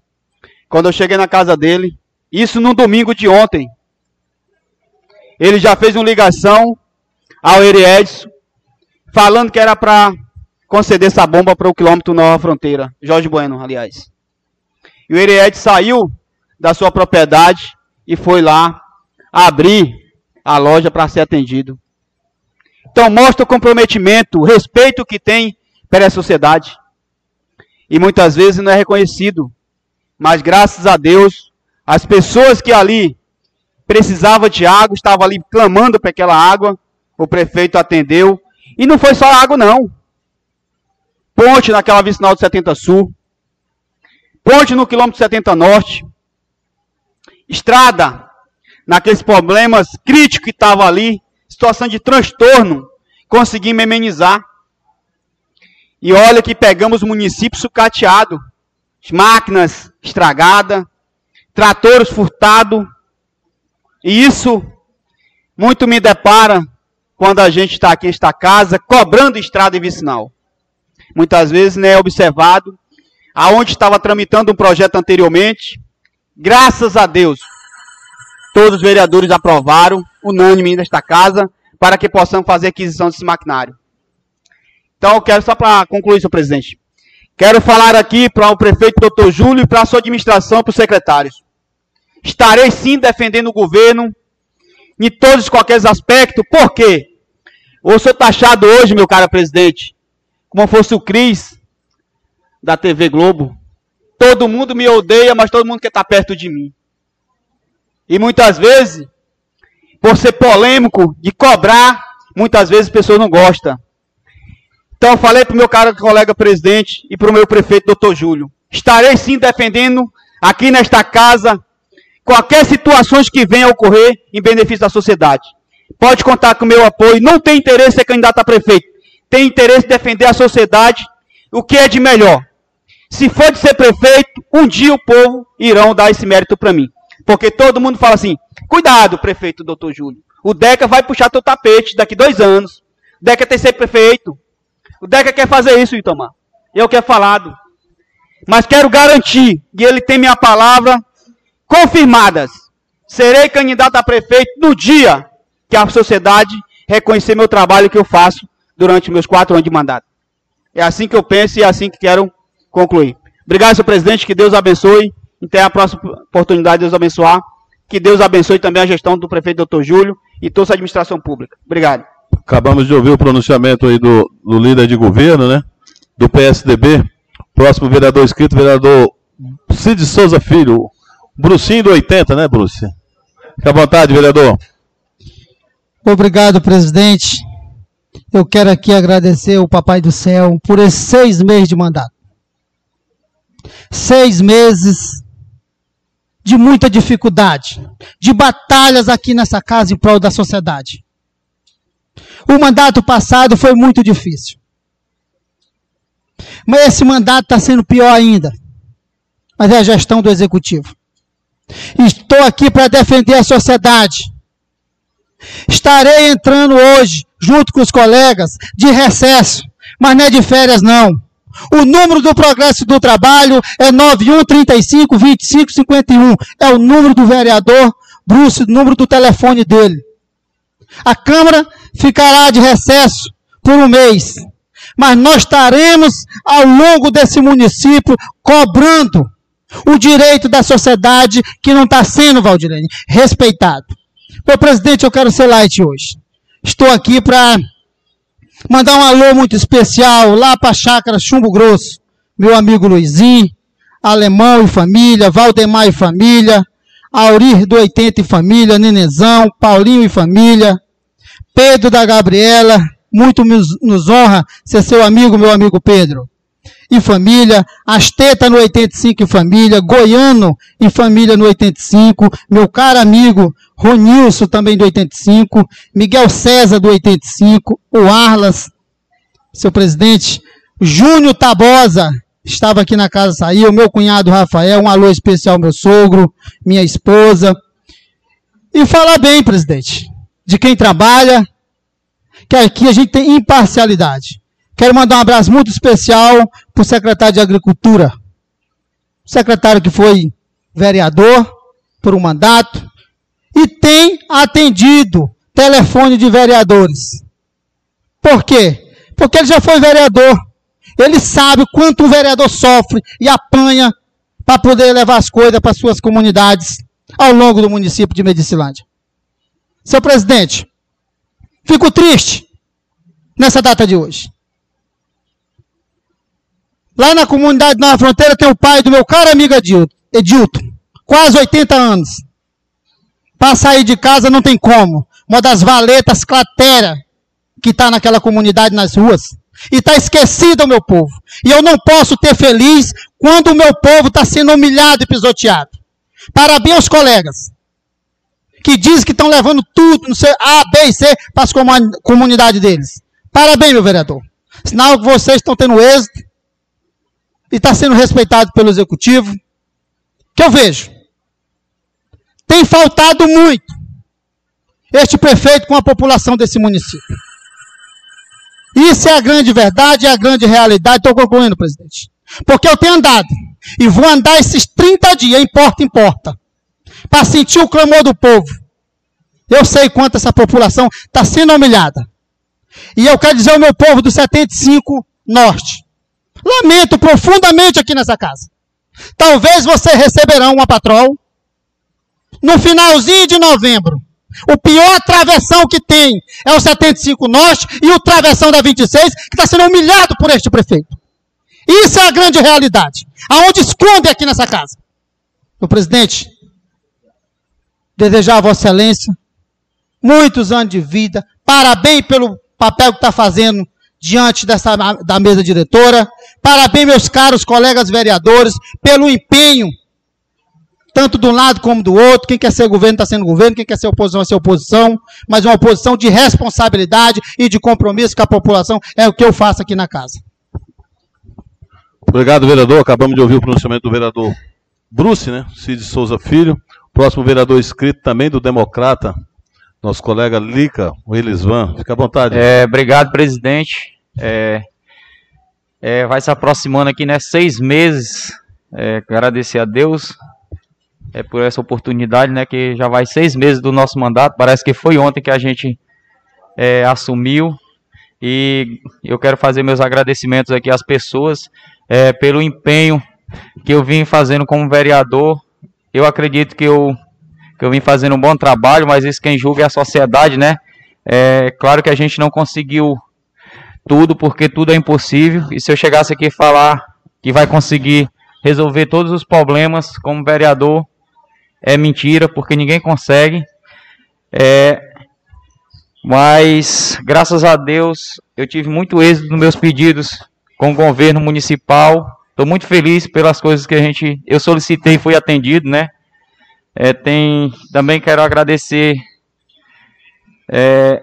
Quando eu cheguei na casa dele, isso no domingo de ontem, ele já fez uma ligação ao Eri Edson, falando que era para conceder essa bomba para o quilômetro Nova Fronteira, Jorge Bueno, aliás. E o Eri Edson saiu da sua propriedade e foi lá abrir a loja para ser atendido. Então mostra o comprometimento, o respeito que tem pela sociedade. E muitas vezes não é reconhecido. Mas graças a Deus, as pessoas que ali precisavam de água, estavam ali clamando para aquela água, o prefeito atendeu. E não foi só água, não. Ponte naquela vicinal do 70 Sul. Ponte no quilômetro 70 Norte. Estrada naqueles problemas críticos que estavam ali. Situação de transtorno. Conseguimos amenizar. E olha que pegamos município sucateado. Máquinas estragadas. Tratores furtados. E isso muito me depara quando a gente está aqui nesta casa cobrando estrada e vicinal. Muitas vezes não é observado aonde estava tramitando um projeto anteriormente. Graças a Deus, todos os vereadores aprovaram, unânime nesta casa, para que possamos fazer aquisição desse maquinário. Então, eu quero só para concluir, senhor presidente. Quero falar aqui para o prefeito doutor Júlio e para a sua administração, para os secretários. Estarei sim defendendo o governo em todos os qualquer aspectos. Por quê? Eu sou taxado hoje, meu caro presidente, como fosse o Cris da TV Globo. Todo mundo me odeia, mas todo mundo quer estar perto de mim. E muitas vezes, por ser polêmico, de cobrar, muitas vezes as pessoas não gostam. Então eu falei para o meu caro colega presidente e para o meu prefeito, doutor Júlio. Estarei sim defendendo aqui nesta casa qualquer situações que venha a ocorrer em benefício da sociedade. Pode contar com o meu apoio. Não tem interesse em ser candidato a prefeito. Tem interesse em defender a sociedade, o que é de melhor. Se for de ser prefeito, um dia o povo irão dar esse mérito para mim. Porque todo mundo fala assim: cuidado, prefeito doutor Júlio. O Deca vai puxar teu tapete daqui dois anos. O Deca tem que ser prefeito. O Deca quer fazer isso, Itamar. Eu quero falado. Mas quero garantir, e ele tem minha palavra, confirmadas. Serei candidato a prefeito no dia que a sociedade reconhecer meu trabalho que eu faço durante meus quatro anos de mandato. É assim que eu penso e é assim que quero concluir. Obrigado, senhor presidente. Que Deus abençoe. Até a próxima oportunidade, Deus abençoar. Que Deus abençoe também a gestão do prefeito doutor Júlio e toda a administração pública. Obrigado. Acabamos de ouvir o pronunciamento aí do, do líder de governo, né? Do PSDB. Próximo vereador inscrito, vereador Cid Souza Filho, Brucinho do 80, né, Bruce? Fique à vontade, vereador. Obrigado, presidente. Eu quero aqui agradecer ao Papai do Céu por esses seis meses de mandato. Seis meses de muita dificuldade, de batalhas aqui nessa casa em prol da sociedade. O mandato passado foi muito difícil. Mas esse mandato está sendo pior ainda. Mas é a gestão do executivo. Estou aqui para defender a sociedade. Estarei entrando hoje, junto com os colegas, de recesso, mas não é de férias, não. O número do progresso do trabalho é 9135 2551. É o número do vereador Bruce, o número do telefone dele. A Câmara ficará de recesso por um mês. Mas nós estaremos ao longo desse município cobrando o direito da sociedade que não está sendo, Valdirene, respeitado. Meu presidente, eu quero ser light hoje. Estou aqui para mandar um alô muito especial lá para a chácara Chumbo Grosso. Meu amigo Luizinho, Alemão e família, Valdemar e família, Aurir do 80 e família, Nenezão, Paulinho e família, Pedro da Gabriela, muito nos honra ser seu amigo, meu amigo Pedro e família, Asteta no 85 e família, Goiano e família no 85, meu caro amigo Ronilson também do 85, Miguel César do 85, o Arlas, seu presidente, Júnior Tabosa, estava aqui na casa, saiu, meu cunhado Rafael, um alô especial meu sogro, minha esposa. E fala bem, presidente, de quem trabalha, que aqui a gente tem imparcialidade. Quero mandar um abraço muito especial para o secretário de Agricultura. Secretário que foi vereador por um mandato e tem atendido telefone de vereadores. Por quê? Porque ele já foi vereador. Ele sabe quanto um vereador sofre e apanha para poder levar as coisas para suas comunidades ao longo do município de Medicilândia. Seu presidente, fico triste nessa data de hoje. Lá na comunidade Nova Fronteira tem o pai do meu caro amigo Edilton, quase 80 anos. Para sair de casa não tem como. Uma das valetas cratera que está naquela comunidade nas ruas. E está esquecido o meu povo. E eu não posso ter feliz quando o meu povo está sendo humilhado e pisoteado. Parabéns aos colegas que dizem que estão levando tudo no seu A, B e C para as comunidades deles. Parabéns, meu vereador. Sinal que vocês estão tendo êxito e está sendo respeitado pelo executivo. Que eu vejo. Tem faltado muito este prefeito com a população desse município. Isso é a grande verdade, é a grande realidade. Estou concluindo, presidente. Porque eu tenho andado e vou andar esses 30 dias, em porta em porta, para sentir o clamor do povo. Eu sei quanto essa população está sendo humilhada. E eu quero dizer ao meu povo do 75 Norte. Lamento profundamente aqui nessa casa. Talvez você receberá uma patrol no finalzinho de novembro. O pior travessão que tem é o 75 Norte e o travessão da 26, que está sendo humilhado por este prefeito. Isso é a grande realidade. Aonde esconde aqui nessa casa. O presidente, desejar a Vossa Excelência muitos anos de vida. Parabéns pelo papel que está fazendo diante dessa, da mesa diretora. Parabéns, meus caros colegas vereadores, pelo empenho, tanto de um lado como do outro. Quem quer ser governo está sendo governo, quem quer ser oposição vai ser oposição, mas uma oposição de responsabilidade e de compromisso com a população é o que eu faço aqui na casa. Obrigado, vereador. Acabamos de ouvir o pronunciamento do vereador Bruce, né? Cid Souza Filho. Próximo vereador inscrito também do Democrata, nosso colega Lica, o Elisvan. Fica à vontade. É, obrigado, presidente. É, é, vai se aproximando aqui, né? Seis meses. É, agradecer a Deus é, por essa oportunidade, né? Que já vai seis meses do nosso mandato. Parece que foi ontem que a gente é, assumiu. E eu quero fazer meus agradecimentos aqui às pessoas é, pelo empenho que eu vim fazendo como vereador. Eu acredito que eu, que eu vim fazendo um bom trabalho, mas isso quem julga é a sociedade, né? É claro que a gente não conseguiu tudo, porque tudo é impossível. E se eu chegasse aqui e falar que vai conseguir resolver todos os problemas como vereador, é mentira, porque ninguém consegue. É, mas, graças a Deus, eu tive muito êxito nos meus pedidos com o governo municipal. Estou muito feliz pelas coisas que a gente eu solicitei e fui atendido, né? É, tem também quero agradecer é,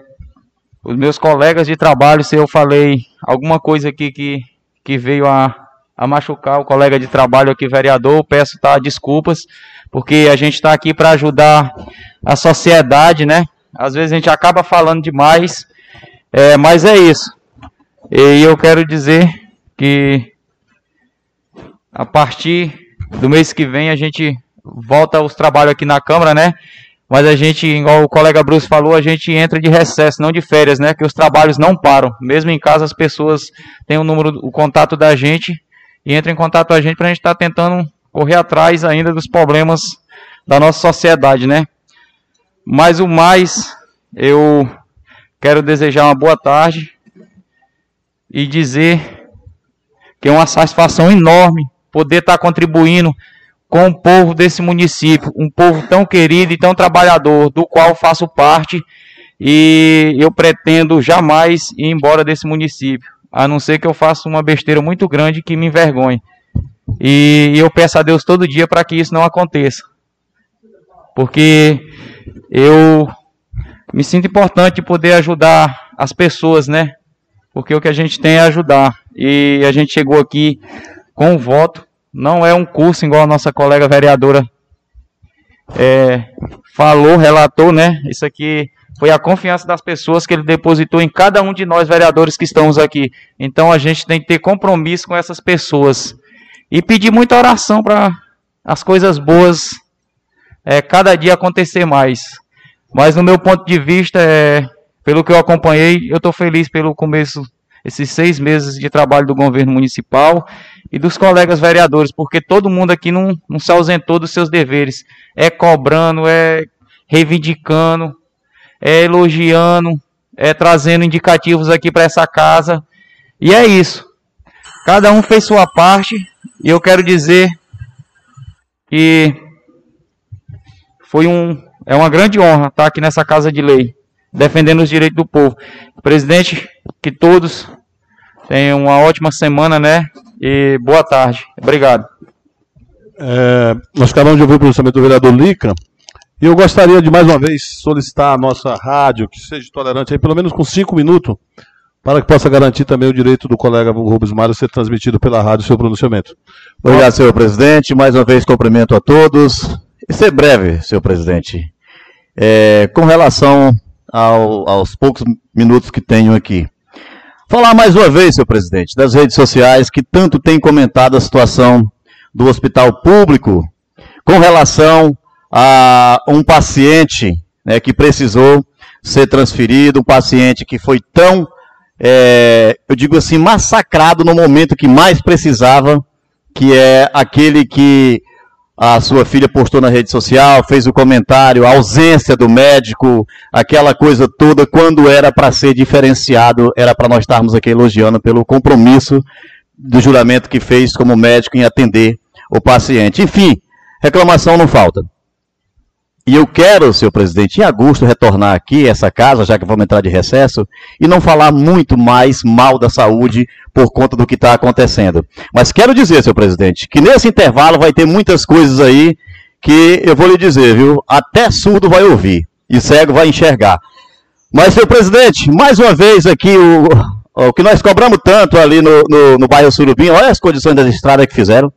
os meus colegas de trabalho. Se eu falei alguma coisa aqui que, que veio a, a machucar o colega de trabalho aqui, vereador, peço tá, desculpas, porque a gente está aqui para ajudar a sociedade, né? Às vezes a gente acaba falando demais, é, mas é isso. E eu quero dizer que a partir do mês que vem a gente volta aos trabalhos aqui na Câmara, né? Mas a gente, igual o colega Bruce falou, a gente entra de recesso, não de férias, né? Que os trabalhos não param. Mesmo em casa as pessoas têm o número, o contato da gente e entram em contato com a gente para a gente estar tá tentando correr atrás ainda dos problemas da nossa sociedade, né? Mas o mais, eu quero desejar uma boa tarde e dizer que é uma satisfação enorme poder estar contribuindo com o povo desse município, um povo tão querido e tão trabalhador, do qual faço parte, e eu pretendo jamais ir embora desse município, a não ser que eu faça uma besteira muito grande que me envergonhe. E eu peço a Deus todo dia para que isso não aconteça. Porque eu me sinto importante poder ajudar as pessoas, né? porque o que a gente tem é ajudar. E a gente chegou aqui com o voto. Não é um curso igual a nossa colega vereadora é, falou, relatou, né? Isso aqui foi a confiança das pessoas que ele depositou em cada um de nós vereadores que estamos aqui. Então a gente tem que ter compromisso com essas pessoas e pedir muita oração para as coisas boas é, cada dia acontecer mais. Mas no meu ponto de vista, é, pelo que eu acompanhei, eu estou feliz pelo começo, esses seis meses de trabalho do governo municipal e dos colegas vereadores, porque todo mundo aqui não, não se ausentou dos seus deveres. É cobrando, é reivindicando, é elogiando, é trazendo indicativos aqui para essa casa. E é isso. Cada um fez sua parte e eu quero dizer que foi um é uma grande honra estar aqui nessa casa de lei, defendendo os direitos do povo. Presidente, que todos tenham uma ótima semana, né? E boa tarde. Obrigado. É, nós acabamos de ouvir o pronunciamento do vereador Lica. E eu gostaria de mais uma vez solicitar a nossa rádio que seja tolerante aí, pelo menos com cinco minutos, para que possa garantir também o direito do colega Rubens Mário ser transmitido pela rádio o seu pronunciamento. Obrigado, senhor presidente. Mais uma vez cumprimento a todos. E ser breve, senhor presidente. É, com relação ao, aos poucos minutos que tenho aqui. Falar mais uma vez, senhor presidente, das redes sociais que tanto têm comentado a situação do hospital público com relação a um paciente né, que precisou ser transferido, um paciente que foi tão, é, eu digo assim, massacrado no momento que mais precisava, que é aquele que a sua filha postou na rede social, fez o comentário, a ausência do médico, aquela coisa toda, quando era para ser diferenciado, era para nós estarmos aqui elogiando pelo compromisso do juramento que fez como médico em atender o paciente. Enfim, reclamação não falta. E eu quero, senhor presidente, em agosto retornar aqui, essa casa, já que vamos entrar de recesso, e não falar muito mais mal da saúde por conta do que está acontecendo. Mas quero dizer, senhor presidente, que nesse intervalo vai ter muitas coisas aí que eu vou lhe dizer, viu? Até surdo vai ouvir e cego vai enxergar. Mas, senhor presidente, mais uma vez aqui, o, o que nós cobramos tanto ali no, no, no bairro Surubim, olha as condições das estradas que fizeram.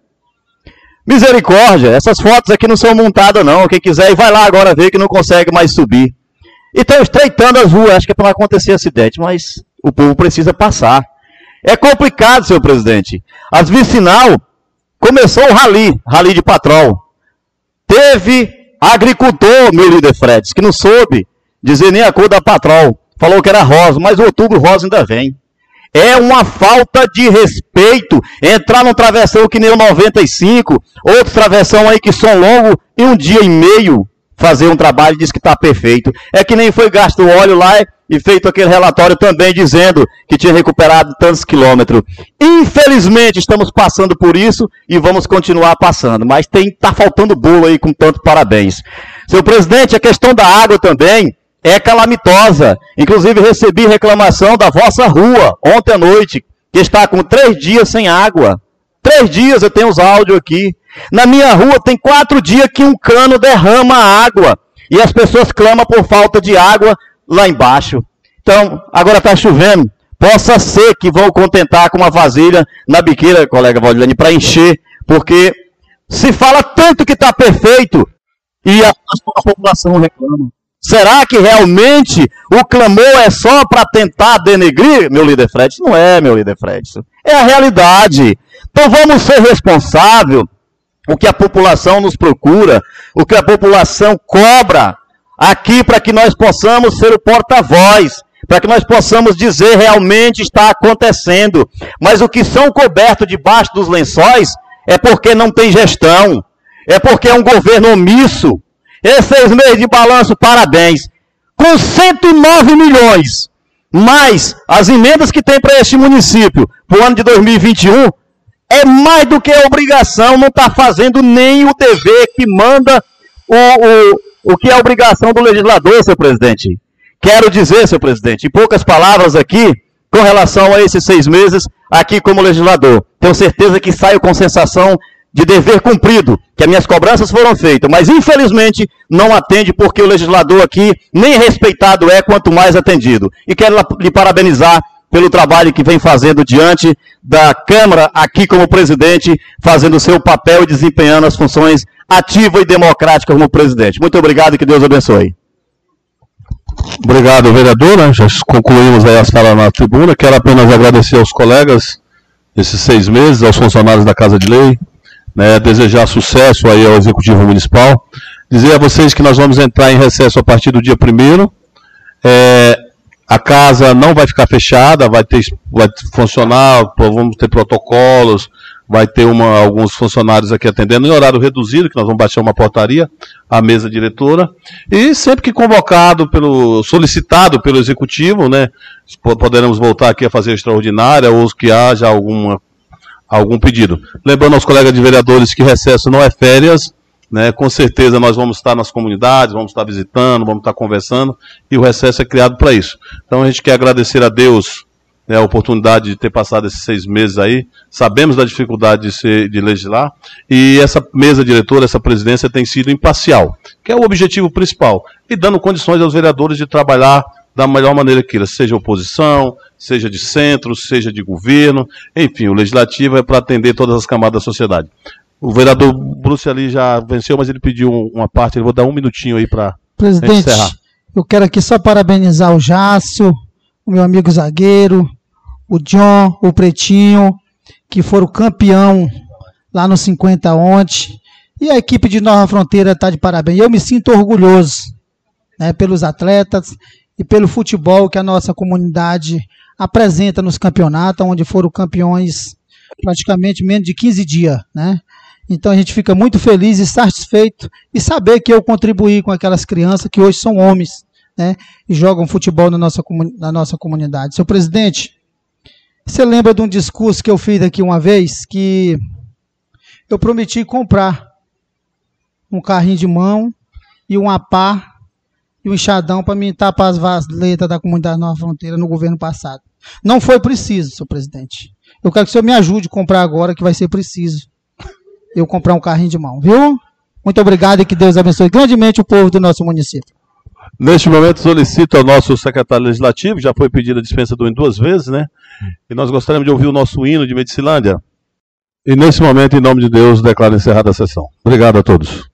Misericórdia, essas fotos aqui não são montadas não. Quem quiser, vai lá agora ver que não consegue mais subir. E estão estreitando as ruas, acho que é para não acontecer acidente, mas o povo precisa passar. É complicado, senhor presidente. As vicinal começou o rali, rali de patrol. Teve agricultor, meu líder Fred, que não soube dizer nem a cor da patrol. Falou que era rosa, mas outubro rosa ainda vem. É uma falta de respeito entrar num travessão que nem o 95, outro travessão aí que são longo e um dia e meio fazer um trabalho diz que está perfeito. É que nem foi gasto óleo lá e feito aquele relatório também dizendo que tinha recuperado tantos quilômetros. Infelizmente estamos passando por isso e vamos continuar passando, mas tem tá faltando bolo aí com tanto parabéns. Seu presidente, a questão da água também é calamitosa. Inclusive recebi reclamação da vossa rua ontem à noite, que está com três dias sem água. Três dias eu tenho os áudios aqui. Na minha rua tem quatro dias que um cano derrama água. E as pessoas clamam por falta de água lá embaixo. Então, agora está chovendo. Possa ser que vão contentar com uma vasilha na biqueira, colega Valdilene, para encher, porque se fala tanto que está perfeito e a, a população reclama. Será que realmente o clamor é só para tentar denegrir, meu líder Fred? Não é, meu líder Fred. É a realidade. Então vamos ser responsáveis. O que a população nos procura, o que a população cobra aqui para que nós possamos ser o porta-voz, para que nós possamos dizer realmente está acontecendo. Mas o que são cobertos debaixo dos lençóis é porque não tem gestão, é porque é um governo omisso, esses seis meses de balanço, parabéns. Com 109 milhões, mais as emendas que tem para este município para o ano de 2021, é mais do que obrigação, não está fazendo nem o dever que manda o, o, o que é obrigação do legislador, seu presidente. Quero dizer, seu presidente, em poucas palavras aqui, com relação a esses seis meses, aqui como legislador. Tenho certeza que saio com sensação de dever cumprido, que as minhas cobranças foram feitas, mas infelizmente não atende porque o legislador aqui nem respeitado é, quanto mais atendido. E quero lhe parabenizar pelo trabalho que vem fazendo diante da Câmara, aqui como presidente, fazendo o seu papel e desempenhando as funções ativa e democrática como presidente. Muito obrigado e que Deus abençoe. Obrigado, vereador. Né? Já concluímos aí as falas na tribuna. Quero apenas agradecer aos colegas esses seis meses, aos funcionários da Casa de Lei, né? desejar sucesso aí ao Executivo Municipal. Dizer a vocês que nós vamos entrar em recesso a partir do dia primeiro. É, a casa não vai ficar fechada, vai ter, vai funcionar, vamos ter protocolos, vai ter uma, alguns funcionários aqui atendendo em horário reduzido, que nós vamos baixar uma portaria, a mesa diretora, e sempre que convocado pelo, solicitado pelo executivo, né, poderemos voltar aqui a fazer extraordinária, ou que haja alguma, algum pedido. Lembrando aos colegas de vereadores que recesso não é férias, né, com certeza nós vamos estar nas comunidades, vamos estar visitando, vamos estar conversando, e o recesso é criado para isso. Então a gente quer agradecer a Deus né, a oportunidade de ter passado esses seis meses aí. Sabemos da dificuldade de, ser, de legislar e essa mesa diretora, essa presidência tem sido imparcial, que é o objetivo principal, e dando condições aos vereadores de trabalhar da melhor maneira que eles, seja oposição, seja de centro, seja de governo, enfim, o legislativo é para atender todas as camadas da sociedade. O vereador Bruce ali já venceu, mas ele pediu uma parte, eu vou dar um minutinho aí para Presidente, eu quero aqui só parabenizar o Jácio, o meu amigo zagueiro, o John, o Pretinho, que foram campeão lá no 50 ontem. E a equipe de Nova Fronteira está de parabéns. Eu me sinto orgulhoso né, pelos atletas e pelo futebol que a nossa comunidade apresenta nos campeonatos, onde foram campeões praticamente menos de 15 dias. Né? Então a gente fica muito feliz e satisfeito e saber que eu contribuí com aquelas crianças que hoje são homens né, e jogam futebol na nossa, na nossa comunidade. Seu presidente, você lembra de um discurso que eu fiz aqui uma vez que eu prometi comprar um carrinho de mão e uma pá e um enxadão para me tapar as valetas da comunidade Nova Fronteira no governo passado. Não foi preciso, senhor presidente. Eu quero que o senhor me ajude a comprar agora, que vai ser preciso eu comprar um carrinho de mão, viu? Muito obrigado e que Deus abençoe grandemente o povo do nosso município. Neste momento, solicito ao nosso secretário legislativo, já foi pedida a dispensa do em duas vezes, né? E nós gostaríamos de ouvir o nosso hino de Medicilândia. E nesse momento, em nome de Deus, declaro encerrada a sessão. Obrigado a todos.